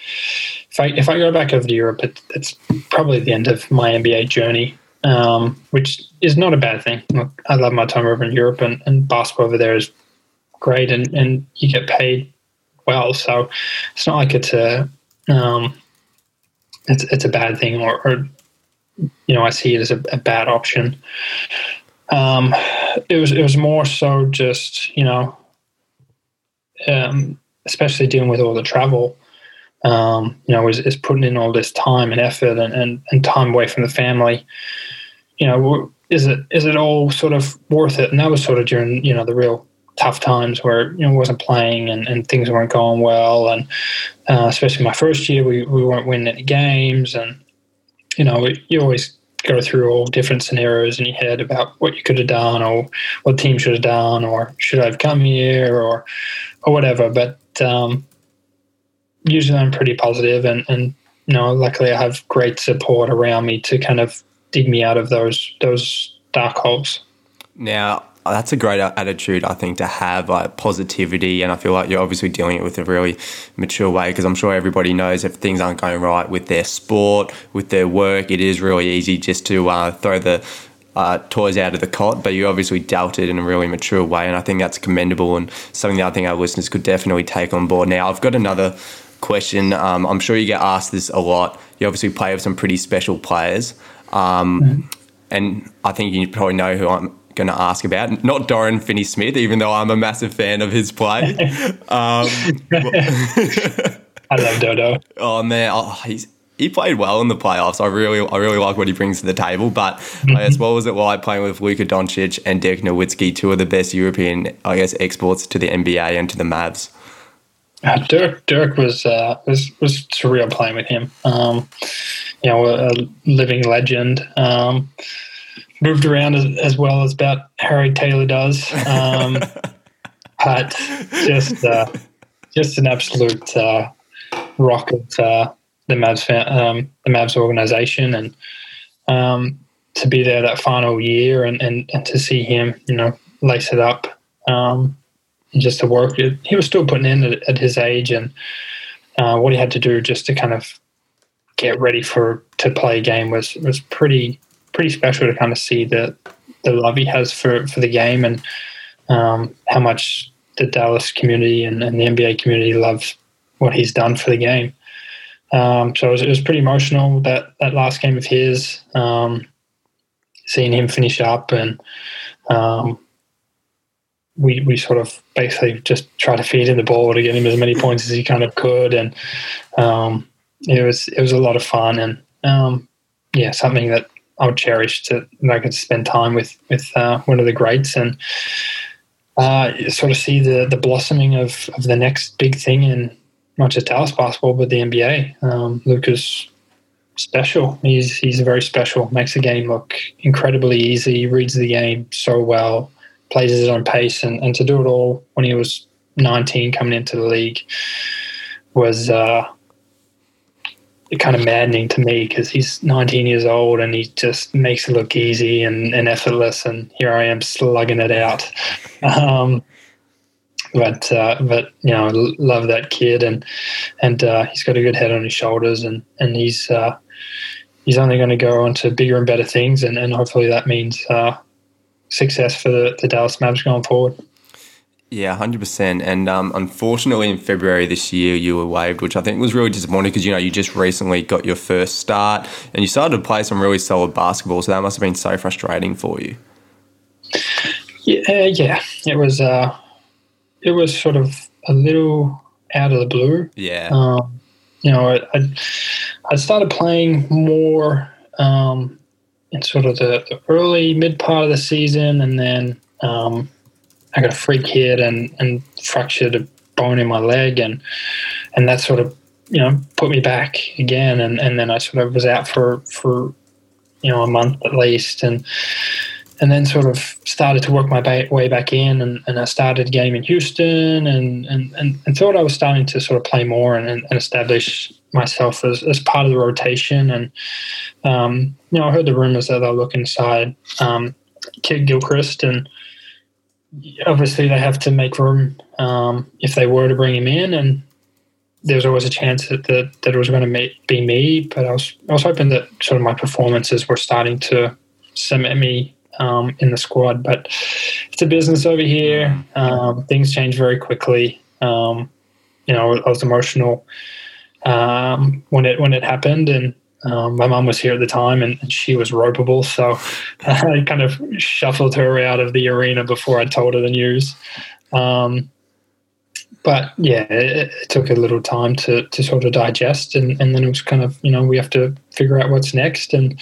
if I if I go back over to Europe, it, it's probably the end of my NBA journey um, which is not a bad thing. Look, I love my time over in Europe, and, and basketball over there is great, and, and you get paid well. So it's not like it's a um, it's it's a bad thing, or, or you know, I see it as a, a bad option. Um, it was it was more so just you know, um, especially dealing with all the travel. Um, you know, is, is putting in all this time and effort and, and, and time away from the family you know, is it is it all sort of worth it? And that was sort of during you know the real tough times where you know wasn't playing and, and things weren't going well, and uh, especially my first year we, we weren't winning any games, and you know you always go through all different scenarios in your head about what you could have done or what team should have done or should I have come here or or whatever. But um, usually I'm pretty positive and and you know luckily I have great support around me to kind of dig me out of those those dark holes. Now, that's a great attitude, I think, to have like positivity. And I feel like you're obviously dealing it with a really mature way because I'm sure everybody knows if things aren't going right with their sport, with their work, it is really easy just to uh, throw the uh, toys out of the cot. But you obviously dealt it in a really mature way. And I think that's commendable and something that I think our listeners could definitely take on board. Now, I've got another question. Um, I'm sure you get asked this a lot. You obviously play with some pretty special players. Um, mm-hmm. And I think you probably know who I'm going to ask about. Not Dorian Finney Smith, even though I'm a massive fan of his play. um, I love Dodo. Oh man, oh, he's he played well in the playoffs. I really, I really like what he brings to the table. But mm-hmm. I guess what was it like playing with Luka Doncic and Dirk Nowitzki, two of the best European, I guess, exports to the NBA and to the Mavs? Uh, Dirk, Dirk was uh, was was surreal playing with him. Um, you know, a, living legend. Um, moved around as, as, well as about Harry Taylor does, um, but just uh, just an absolute uh, rock of uh, the Mavs um, the Mavs organization, and um, to be there that final year and, and, and to see him, you know, lace it up. Um, just to work. He was still putting in at, at his age and uh, what he had to do just to kind of get ready for to play a game was was pretty pretty special to kind of see the the love he has for for the game and um, how much the Dallas community and, and, the NBA community loves what he's done for the game. Um, so it was, it was, pretty emotional that that last game of his, um, seeing him finish up and um, we we sort of basically just try to feed him the ball to get him as many points as he kind of could, and um, it was it was a lot of fun and um, yeah, something that I would cherish to that I could spend time with with uh, one of the greats and uh, sort of see the the blossoming of, of the next big thing in not just Dallas basketball but the NBA. Um, Luka's special. He's he's very special. Makes the game look incredibly easy. Reads the game so well. Plays his own pace, and, and to do it all when he was 19 coming into the league was uh, kind of maddening to me because he's 19 years old and he just makes it look easy and, and effortless. And here I am slugging it out. Um, but uh, but you know, love that kid and and uh, he's got a good head on his shoulders and and he's uh, he's only going to go on to bigger and better things and, and hopefully that means uh, success for the, the Dallas Mavs going forward. Yeah, hundred percent. And um, unfortunately, in February this year, you were waived, which I think was really disappointing because you know you just recently got your first start and you started to play some really solid basketball. So that must have been so frustrating for you. Yeah, uh, yeah, it was. Uh, it was sort of a little out of the blue. Yeah. Um, you know, I, I started playing more um, in sort of the, the, early mid part of the season, and then um, I got a freak hit and, and fractured a bone in my leg, and and that sort of you know put me back again, and, and then I sort of was out for for you know a month at least, and and then sort of started to work my way back in, and, and I started game in Houston, and, and, and, and, thought I was starting to sort of play more and, and establish myself as, as part of the rotation. And um, you know, I heard the rumors that they'll look inside um, Kidd Gilchrist, and obviously they have to make room um, if they were to bring him in, and there's always a chance that that, that it was going to be me. But I was I was hoping that sort of my performances were starting to cement me um, in the squad. But it's a business over here. Um, things change very quickly. Um, you know, I was emotional um, when it when it happened, and um, my mom was here at the time, and, and she was ropeable, so I kind of shuffled her out of the arena before I told her the news. Um, but yeah, it, it, took a little time to to sort of digest, and, and then it was kind of you know we have to figure out what's next, and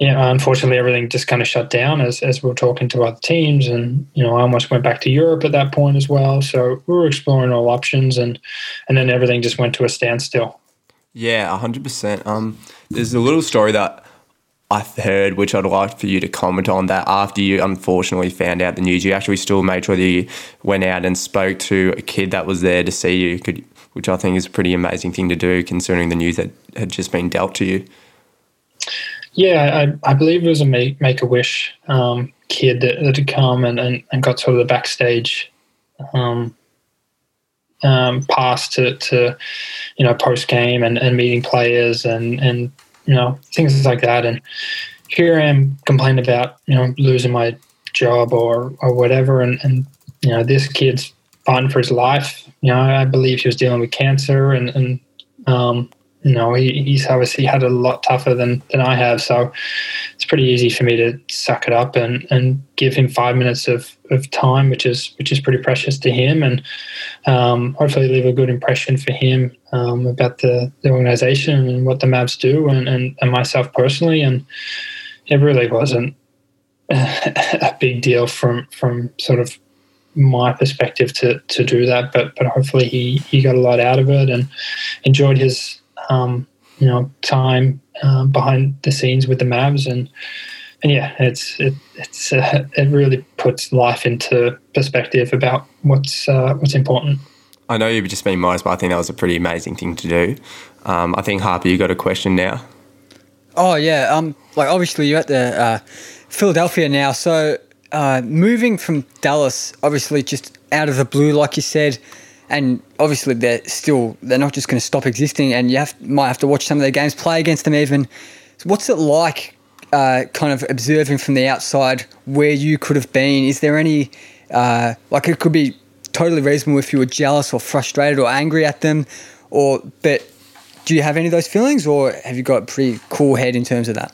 yeah, unfortunately, everything just kind of shut down as, as we were talking to other teams. And, you know, I almost went back to Europe at that point as well. So we were exploring all options and, and then everything just went to a standstill. Yeah, 100%. Um, there's a little story that I've heard, which I'd like for you to comment on, that after you unfortunately found out the news, you actually still made sure that you went out and spoke to a kid that was there to see you, could, which I think is a pretty amazing thing to do considering the news that had just been dealt to you. Yeah, I, I believe it was a Make, make a Wish um, kid that, that had come and, and, and got sort of the backstage um, um, pass to, to, you know, post game and, and meeting players and, and, you know, things like that. And here I am complaining about, you know, losing my job or, or whatever. And, and, you know, this kid's fighting for his life. You know, I believe he was dealing with cancer and, and um, you know, he, he's obviously had a lot tougher than, than I have. So it's pretty easy for me to suck it up and, and give him five minutes of, of time, which is which is pretty precious to him, and um, hopefully leave a good impression for him um, about the, the organization and what the Mavs do, and, and, and myself personally. And it really wasn't a big deal from from sort of my perspective to to do that, but but hopefully he he got a lot out of it and enjoyed his um, you know time uh, behind the scenes with the Mavs and and yeah, it's it, it's uh, it really puts life into perspective about what's uh, what's important. I know you've just been modest, but I think that was a pretty amazing thing to do. Um, I think Harper, you got a question now. Oh yeah, um, like obviously you're at the uh, Philadelphia now, so uh, moving from Dallas, obviously just out of the blue, like you said and obviously they're still they're not just going to stop existing, and you have, might have to watch some of their games, play against them even. So what's it like, uh, kind of observing from the outside where you could have been? Is there any uh, like it could be totally reasonable if you were jealous or frustrated or angry at them, or but do you have any of those feelings, or have you got a pretty cool head in terms of that?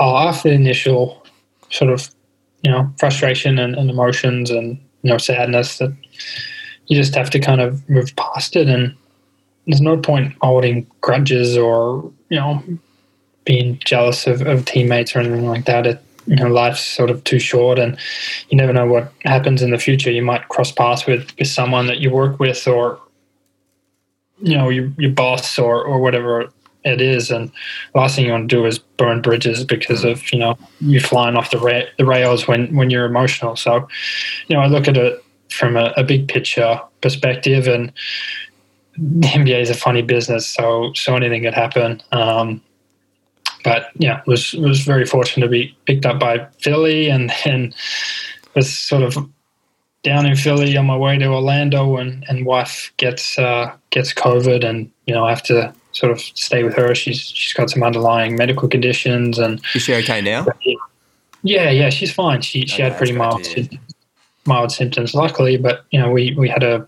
Oh, after the initial sort of you know frustration and, and emotions and you know sadness that you just have to kind of move past it and there's no point holding grudges or you know being jealous of, of teammates or anything like that. It, you know, life's sort of too short, and you never know what happens in the future. You might cross paths with, with someone that you work with, or you know, your, your boss, or or whatever it is. And last thing you want to do is burn bridges because of you know you flying off the ra- the rails when when you're emotional. So, you know, I look at it from a, a big picture perspective, and the NBA is a funny business, so so anything could happen. Um, but yeah, was was very fortunate to be picked up by Philly, and then was sort of down in Philly on my way to Orlando, and and wife gets uh, gets COVID, and you know I have to sort of stay with her. She's she's got some underlying medical conditions, and is she okay now? Yeah, yeah, she's fine. She she Okay, had pretty mild mild symptoms, luckily. But you know, we we had a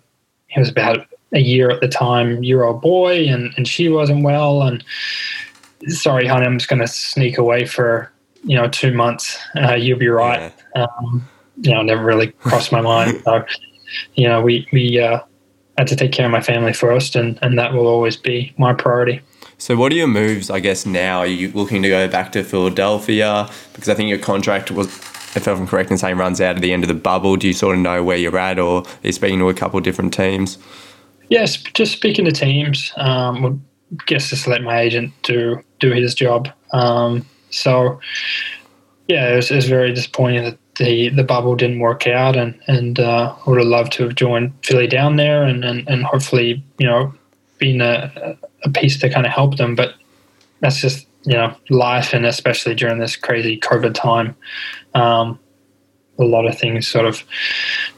he was about a year at the time, year old boy, and and she wasn't well. And sorry, honey, I'm just going to sneak away for you know two months. Uh, you'll be right. Um, you know, never really crossed my mind. So you know, we we uh, had to take care of my family first, and and that will always be my priority. So, what are your moves, I guess, now? Are you looking to go back to Philadelphia? Because I think your contract was, if I'm correct in saying, runs out at the end of the bubble. Do you sort of know where you're at, or are you speaking to a couple of different teams? Yes, just speaking to teams. Um, well, guess just let my agent do do his job. Um, so, yeah, it was, it was very disappointing that the, the bubble didn't work out, and and uh, would have loved to have joined Philly down there, and and, and hopefully you know been a, a piece to kind of help them. But that's just you know life, and especially during this crazy COVID time, um, a lot of things sort of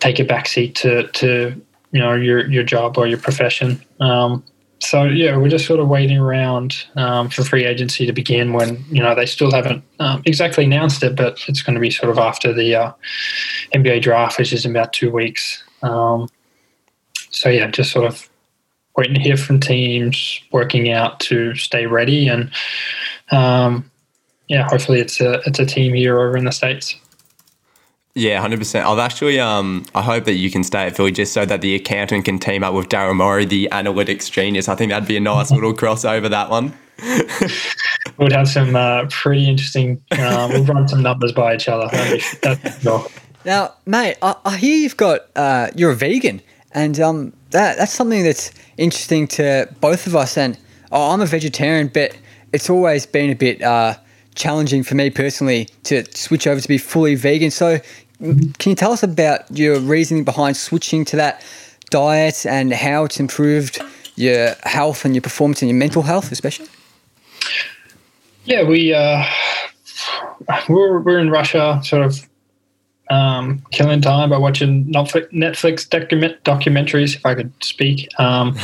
take a backseat to to you know your your job or your profession. Um, so yeah, we're just sort of waiting around um, for free agency to begin. When you know they still haven't um, exactly announced it, but it's going to be sort of after the uh, NBA draft, which is in about two weeks. Um, so yeah, just sort of waiting to hear from teams, working out to stay ready, and um, yeah, hopefully it's a it's a team here over in the states. Yeah, hundred percent. I've actually, um, I hope that you can stay at Philly just so that the accountant can team up with Daryl Morey, the analytics genius. I think that'd be a nice little crossover. That one. We'd have some uh, pretty interesting. Uh, we'll run some numbers by each other. That'd be, that'd be cool. Now, mate, I, I hear you've got uh, you're a vegan, and um, that that's something that's interesting to both of us. And oh, I'm a vegetarian, but it's always been a bit uh, challenging for me personally to switch over to be fully vegan. So, can you tell us about your reasoning behind switching to that diet and how it's improved your health and your performance and your mental health, especially? Yeah, we uh, we're we're in Russia, sort of um, killing time by watching Netflix, Netflix document, documentaries, if I could speak, um,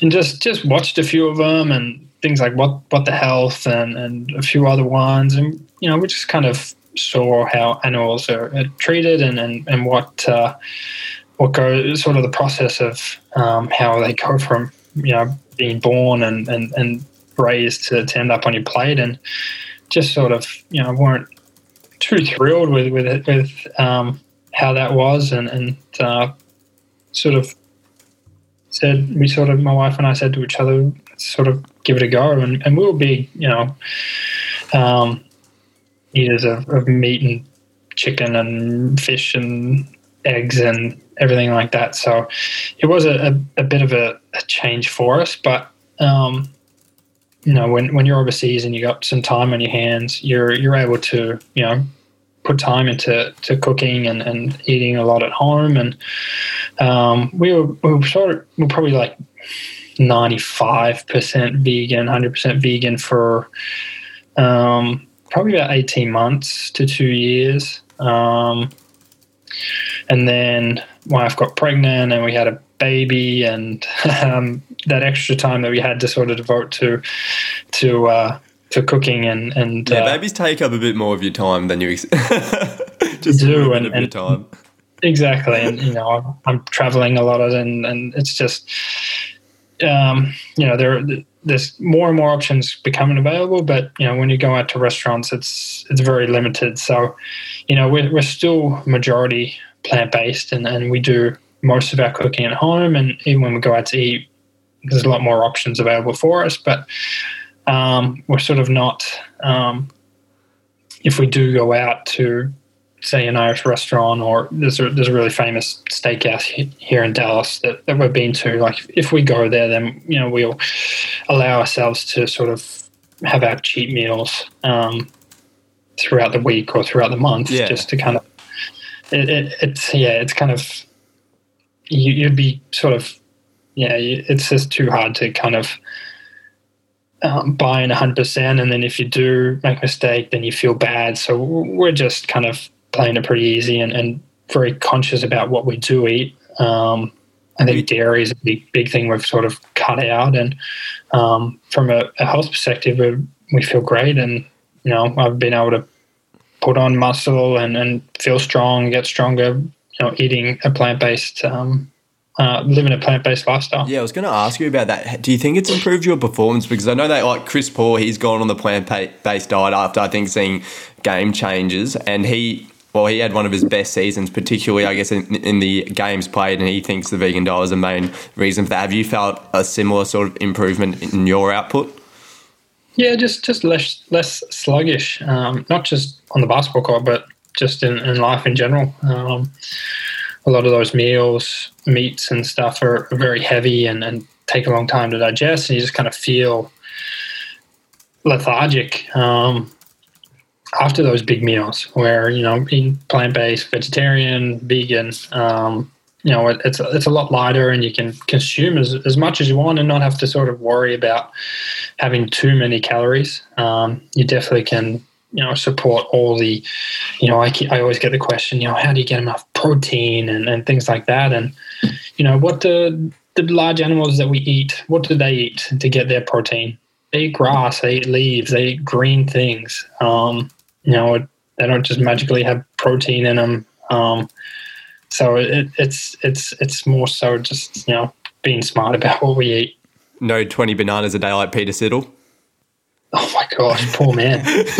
and just just watched a few of them and things like what what the health and and a few other ones, and you know we just kind of saw how animals are, are treated and and and what uh, what goes sort of the process of um, how they go from you know being born and and and raised to, to end up on your plate. And just sort of you know weren't too thrilled with with it, with um, how that was. And and uh, sort of said we sort of my wife and I said to each other sort of give it a go. And, and we'll be you know um, eaters of, of meat and chicken and fish and eggs and everything like that. So it was a, a, a bit of a, a change for us. But um, you know when, when you're overseas and you got some time on your hands you're you're able to you know put time into to cooking and, and eating a lot at home. And um, we were we were sort of we were probably like 95% vegan 100% vegan for um, probably about 18 months to two years um, and then wife got pregnant and we had a baby and um, that extra time that we had to sort of devote to to uh, to cooking and and Yeah, uh, babies take up a bit more of your time than you ex- just do, a little bit and- your and- time. exactly and you know I'm, I'm traveling a lot of and and it's just um, you know there there's more and more options becoming available but you know when you go out to restaurants it's it's very limited so you know we're, we're still majority plant-based and, and we do most of our cooking at home and even when we go out to eat there's a lot more options available for us but um, we're sort of not. Um, if we do go out to say an Irish restaurant or there's a, there's a really famous steakhouse here in Dallas that, that we've been to. Like if we go there, then you know we'll allow ourselves to sort of have our cheat meals um, throughout the week or throughout the month, Yeah. just to kind of it, it, it's yeah, it's kind of you, you'd be sort of yeah, it's just too hard to kind of um, buy in 100% and then if you do make a mistake then you feel bad so we're just kind of playing it pretty easy and, and very conscious about what we do eat um, i think dairy is a big big thing we've sort of cut out and um, from a, a health perspective we, we feel great and you know i've been able to put on muscle and, and feel strong get stronger you know eating a plant-based um, uh, living a plant-based lifestyle Yeah, I was going to ask you about that. Do you think it's improved your performance? Because I know that, like Chris Paul, he's gone on the plant-based diet after I think seeing Game Changers, and he, well, he had one of his best seasons, particularly I guess in, in the games played, and he thinks the vegan diet is the main reason for that. Have you felt a similar sort of improvement in your output? Yeah, just just less less sluggish. Um, not just on the basketball court, but just in, in life in general. Um, a lot of those meals, meats and stuff, are, are very heavy and, and take a long time to digest, and you just kind of feel lethargic um, after those big meals. Where you know, eating plant based, vegetarian, vegan. Um, you know, it, it's it's a lot lighter, and you can consume as, as much as you want, and not have to sort of worry about having too many calories. Um, you definitely can, you know, support all the, you know, I, I always get the question, you know, how do you get enough protein and, and things like that? And, you know, what the, the large animals that we eat, what do they eat to get their protein? They eat grass, they eat leaves, they eat green things. Um, you know, they don't just magically have protein in them. Um, so it, it's, it's, it's more so just, you know, being smart about what we eat. No 20 bananas a day like Peter Siddle? Oh my gosh, poor man.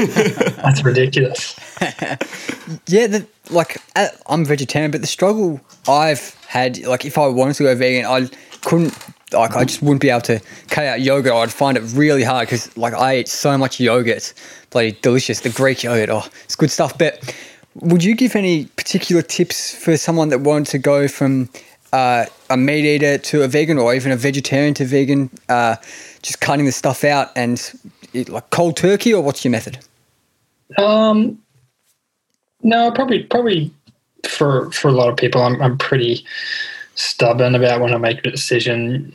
That's ridiculous. Yeah, the, like uh, I'm vegetarian, but the struggle I've had, like if I wanted to go vegan, I couldn't. Like I just wouldn't be able to cut out yogurt. I'd find it really hard because like I eat so much yogurt. It's bloody delicious. The Greek yogurt, oh, it's good stuff. But would you give any particular tips for someone that wanted to go from uh, a meat eater to a vegan, or even a vegetarian to vegan, uh, just cutting the stuff out and eat like cold turkey, or what's your method? Um, no, probably probably for for a lot of people, I'm I'm pretty stubborn about when I make a decision.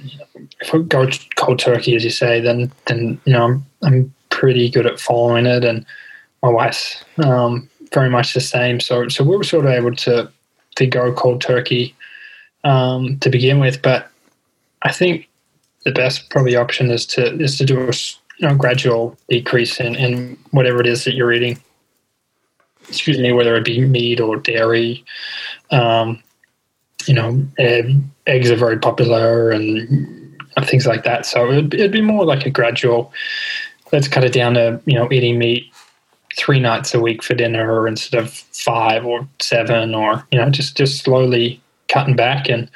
If I go cold turkey, as you say, then then you know I'm I'm pretty good at following it, and my wife's um, very much the same. So so we were sort of able to to go cold turkey um, to begin with, but I think the best probably option is to is to do a you know gradual decrease in, in whatever it is that you're eating. Excuse me, whether it be meat or dairy. Um, you know, egg, eggs are very popular and things like that. So it'd, it'd be more like a gradual. Let's cut it down to you know eating meat three nights a week for dinner instead of five or seven, or you know just just slowly cutting back. And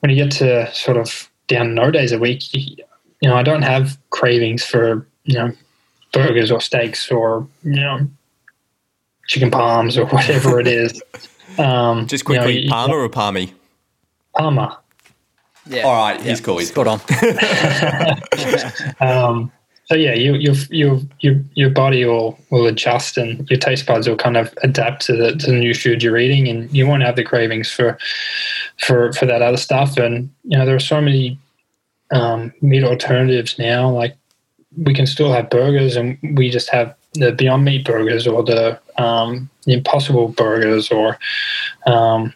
when you get to sort of down no days a week, you, you know I don't have cravings for you know burgers or steaks or you know chicken palms or whatever it is. Um, Just you know, quickly, you- Palmer or Palmy? Parma. Yeah. All right, he's cool. He's Spot on. Um, so yeah, you, your your your your body will will adjust and your taste buds will kind of adapt to the to the new food you're eating, and you won't have the cravings for for for that other stuff. And you know there are so many um, meat alternatives now. Like we can still have burgers, and we just have the Beyond Meat burgers or the um, Impossible burgers, or um,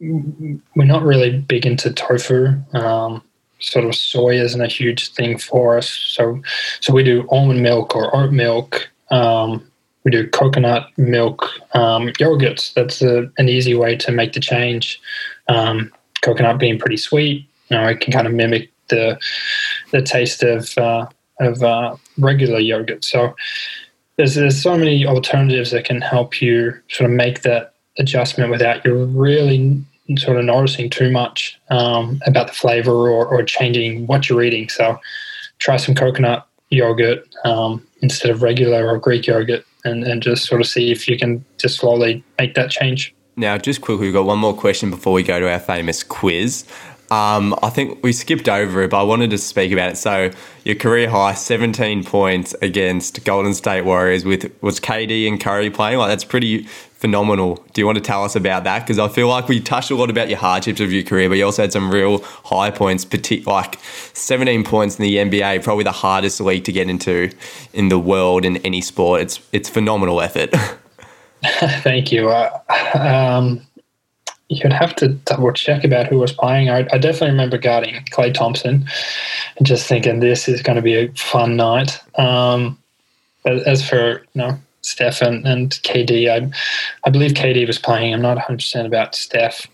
we're not really big into tofu. Um, sort of soy isn't a huge thing for us. So, so we do almond milk or oat milk. Um, we do coconut milk um, yogurts. That's a, an easy way to make the change. Um, coconut being pretty sweet, you know, it can kind of mimic the the taste of uh, of uh, regular yogurt. So, there's there's so many alternatives that can help you sort of make that adjustment without you really sort of noticing too much um, about the flavor or, or changing what you're eating. So try some coconut yogurt um, instead of regular or Greek yogurt, and, and just sort of see if you can just slowly make that change. Now, just quickly, we've got one more question before we go to our famous quiz. Um, I think we skipped over it, but I wanted to speak about it. So, your career high, 17 points against Golden State Warriors with was KD and Curry playing. Like that's pretty phenomenal. Do you want to tell us about that? Because I feel like we touched a lot about your hardships of your career, but you also had some real high points. Like 17 points in the NBA, probably the hardest league to get into in the world in any sport. It's it's phenomenal effort. Thank you. Uh, um, you'd have to double check about who was playing. I, I definitely remember guarding Klay Thompson and just thinking this is going to be a fun night. Um, as for you know Steph and, and KD, I I believe KD was playing. I'm not 100 percent about Steph,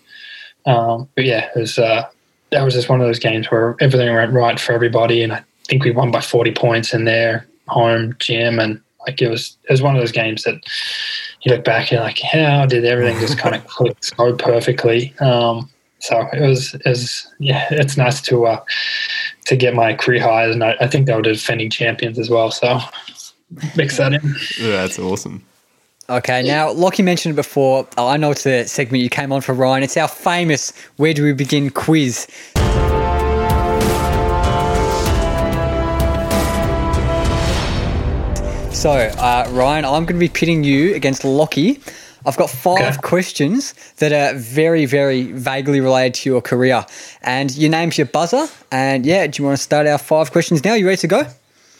um, but yeah, it was uh, that was just one of those games where everything went right for everybody, and I think we won by 40 points in their home gym, and like it was it was one of those games that you look back and like, how did everything just kind of click so perfectly? Um, so it was, it was, yeah, it's nice to uh, to get my career highs, and I, I think they were defending champions as well. So mix that in. Yeah, that's awesome. Okay, now Lockie mentioned it before. I know it's the segment you came on for, Ryan. It's our famous "Where Do We Begin" quiz. So, uh, Ryan, I'm going to be pitting you against Lockie. I've got five Okay. questions that are very, very vaguely related to your career. And your name's your buzzer. And yeah, do you want to start our five questions now? You ready to go?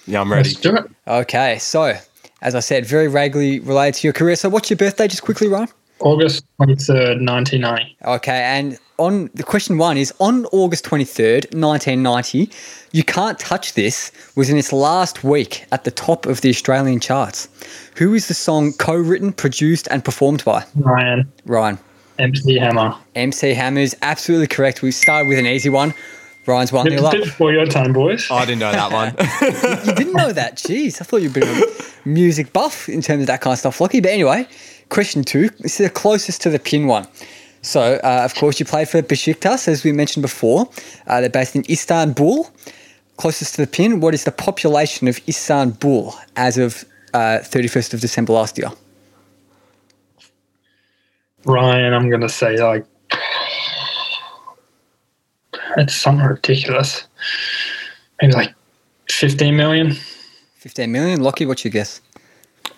Yeah, I'm ready. Let's do it. Okay, so as I said, very vaguely related to your career. So, what's your birthday, just quickly, Ryan? August 23rd, 1990. Okay, and on the question one is on August 23rd, 1990, You Can't Touch This was in its last week at the top of the Australian charts. Who is the song co written, produced, and performed by? Ryan, Ryan. MC Hammer. MC Hammer is absolutely correct. We started with an easy one. Ryan's 1 Bit, 0 up. before your time, boys. Oh, I didn't know that one. You didn't know that. Jeez, I thought you'd been a music buff in terms of that kind of stuff, Lockie. But anyway, question two. This is the closest to the pin one. So, uh, of course, you played for Besiktas, as we mentioned before. Uh, they're based in Istanbul. Closest to the pin, what is the population of Istanbul as of uh, 31st of December last year? Ryan, I'm going to say like it's something ridiculous. Maybe like 15 million. 15 million. Lockie, what's your guess?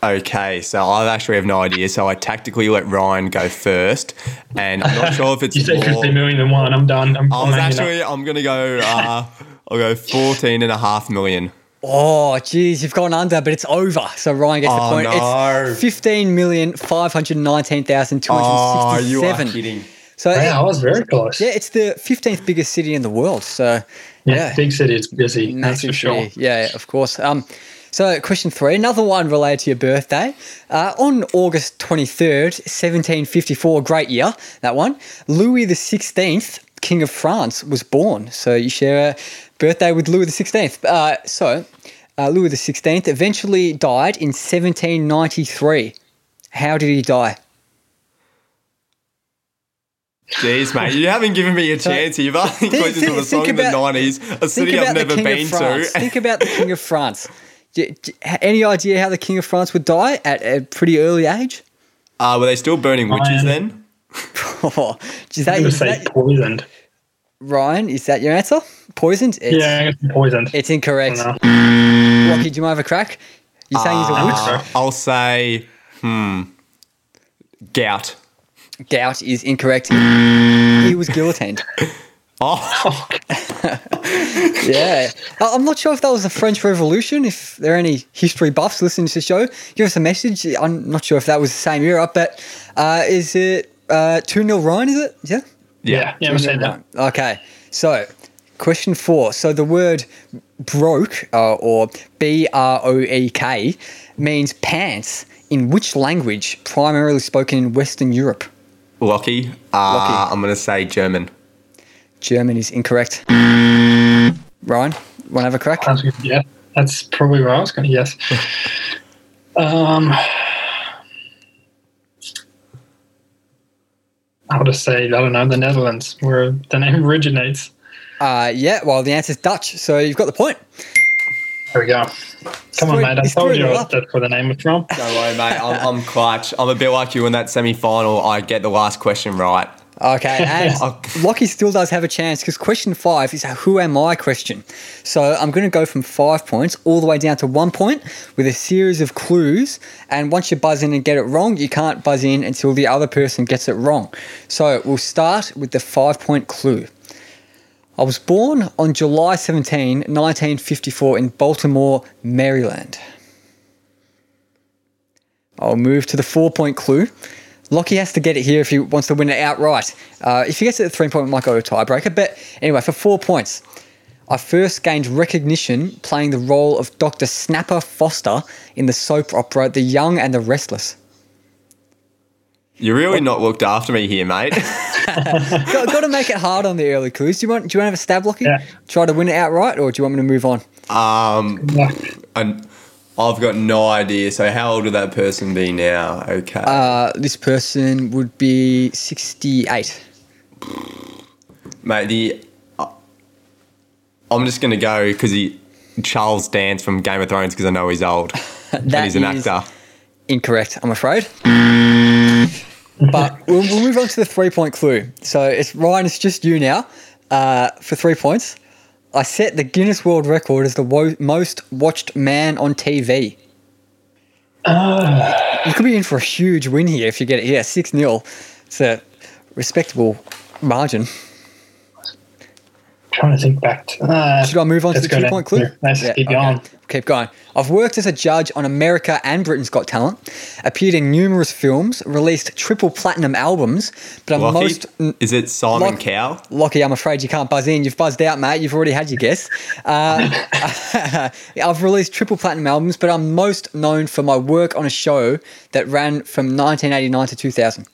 Okay, so I actually have no idea. So I tactically let Ryan go first, and I'm not sure if it's You say more. 15 million and one. I'm done. I'm, I I'm was hanging up. actually, I'm gonna go. Uh, I'll go 14 and a half million. Oh, geez, you've gone under, but it's over. So Ryan gets the Oh, point. no. It's fifteen million five hundred nineteen thousand two Oh, hundred you are kidding. So Yeah, I was very close. yeah, it's the fifteenth biggest city in the world. So Yeah, yeah, big city. It's busy. That's massive for sure. city. Yeah, of course. Um, so question three, another one related to your birthday. Uh, on August twenty third, seventeen fifty four, great year that one. Louis the Sixteenth, King of France, was born. So you share a birthday with Louis the Sixteenth. Uh, so uh, Louis the Sixteenth eventually died in seventeen ninety three. How did he die? Jeez, mate, you haven't given me a chance here. You've asked me questions think- of a song think in the 90s, a city I've never been to. Think about the King of France. Do- do- any idea how the King of France would die at a pretty early age? Uh, were they still burning witches Ryan. then? Oh, is that, I'm going is to say that- poisoned. Ryan? Is that your answer? Poisoned? It's, Yeah, I'm gonna say poisoned. it's incorrect. No. Lockie, do you want to have a crack? You're saying he's a witch? Uh, I'll say, hmm, gout. Gout is incorrect. He, he was guillotined. Oh, Yeah. I- I'm not sure if that was the French Revolution, if there are any history buffs listening to the show. Give us a message. I'm not sure if that was the same era, but uh, is it uh, 2 0 Ryan, is it? Yeah? Yeah, yeah, I'm saying that. Okay, so question four. So the word broke uh, or B R O E K means pants in which language primarily spoken in Western Europe? Lockie. Uh, Lockie. I'm going to say German. German is incorrect. Ryan, want to have a crack? Sounds. Yeah, that's probably where I was going to guess. um, I'll just say I don't know the Netherlands, where the name originates. Uh, yeah, well, the answer is Dutch, so you've got the point. There we go. Come on, Three- mate. I told you nil that's where the name was from. Don't worry, mate. I'm, I'm clutch. I'm a bit like you in that semi final. I get the last question right. Okay, and Oh. Lockie still does have a chance because question five is a who am I question. So I'm going to go from five points all the way down to one point with a series of clues. And once you buzz in and get it wrong, you can't buzz in until the other person gets it wrong. So we'll start with the five point clue. I was born on July 17, 1954, in Baltimore, Maryland. I'll move to the four point clue. Lockie has to get it here if he wants to win it outright. Uh, if he gets it at three point, we might go to a tiebreaker. But anyway, for four points, I first gained recognition playing the role of Dr. Snapper Foster in the soap opera The Young and the Restless. You're really not looked after me here, mate. got, got to make it hard on the early clues. Do you want? Do you want to have a stab, Lockie? Yeah. Try to win it outright, or do you want me to move on? Um, and I've got no idea. So how old would that person be now? Okay. Uh, this person would be sixty-eight. Mate, the uh, I'm just gonna go because he Charles Dance from Game of Thrones because I know he's old and That he's an is actor. Incorrect, I'm afraid. but we'll, we'll move on to the three-point clue. So it's Ryan. It's just you now uh, for three points. I set the Guinness World Record as the wo- most watched man on TV. you could be in for a huge win here if you get it here. 6 0. It's a respectable margin. trying to think back to. Uh, Should I move on to the two point clue? Let's Yeah, keep okay. going. Keep going. I've worked as a judge on America and Britain's Got Talent, appeared in numerous films, released triple platinum albums, but I'm Lockie? most. Is it Simon Lock- Cow? Lockie, I'm afraid you can't buzz in. You've buzzed out, mate. You've already had your guess. Uh, I've released triple platinum albums, but I'm most known for my work on a show that ran from 1989 to 2000.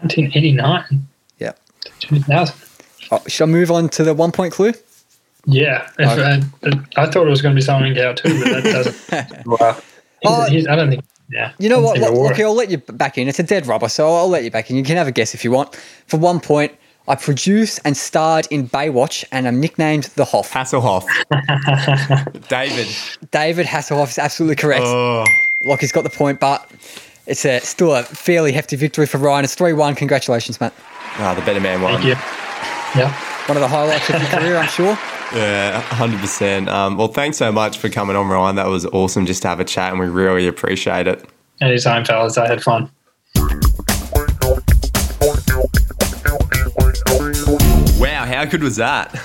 1989, Yeah. 2000. Oh, should I move on to the one point clue? Yeah, if, Okay. uh, I thought it was going to be Simon Cowell too, but that doesn't. wow. He's, Oh, I don't think. Yeah. You know what? think I Lo- wore Lockie, it. I'll let you back in. It's a dead rubber, so I'll let you back in. You can have a guess if you want. For one point, I produced and starred in Baywatch and I'm nicknamed the Hoff. Hasselhoff. David. David Hasselhoff is absolutely correct. Oh, Lockie's got the point, but it's a, still a fairly hefty victory for Ryan. It's 3 1. Congratulations, mate. ah, the better man won. Thank you. Yeah. One of the highlights of your career, I'm sure. Yeah, hundred percent. Um, well, thanks so much for coming on, Ryan. That was awesome just to have a chat, and we really appreciate it. Anytime, fellas. I had fun. Wow, how good was that?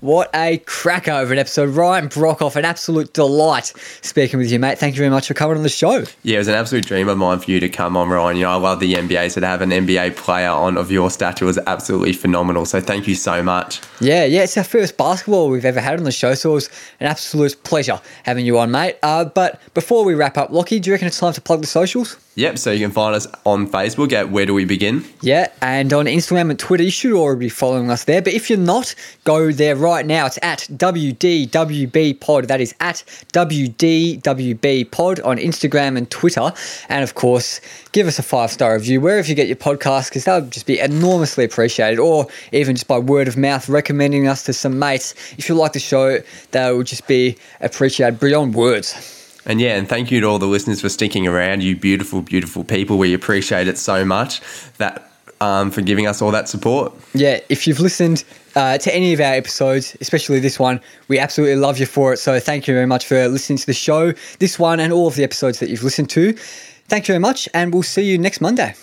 What a crack over an episode. Ryan Broekhoff, an absolute delight speaking with you, mate. Thank you very much for coming on the show. Yeah, it was an absolute dream of mine for you to come on, Ryan. You know, I love the NBA, so to have an NBA player on of your stature was absolutely phenomenal. So thank you so much. Yeah, yeah, it's our first basketball we've ever had on the show, so it was an absolute pleasure having you on, mate. Uh, but before we wrap up, Lockie, do you reckon it's time to plug the socials? Yep, so you can find us on Facebook at Where Do We Begin? Yeah, and on Instagram and Twitter, you should already be following us there. But if you're not, go there right now. It's at WDWB Pod. That is at WDWB Pod on Instagram and Twitter. And of course, give us a five star review wherever you get your podcast, because that would just be enormously appreciated. Or even just by word of mouth, recommending us to some mates. If you like the show, that would just be appreciated beyond words. And yeah, and thank you to all the listeners for sticking around, you beautiful, beautiful people. We appreciate it so much that um, for giving us all that support. Yeah, if you've listened uh, to any of our episodes, especially this one, we absolutely love you for it. So thank you very much for listening to the show, this one, and all of the episodes that you've listened to. Thank you very much, and we'll see you next Monday.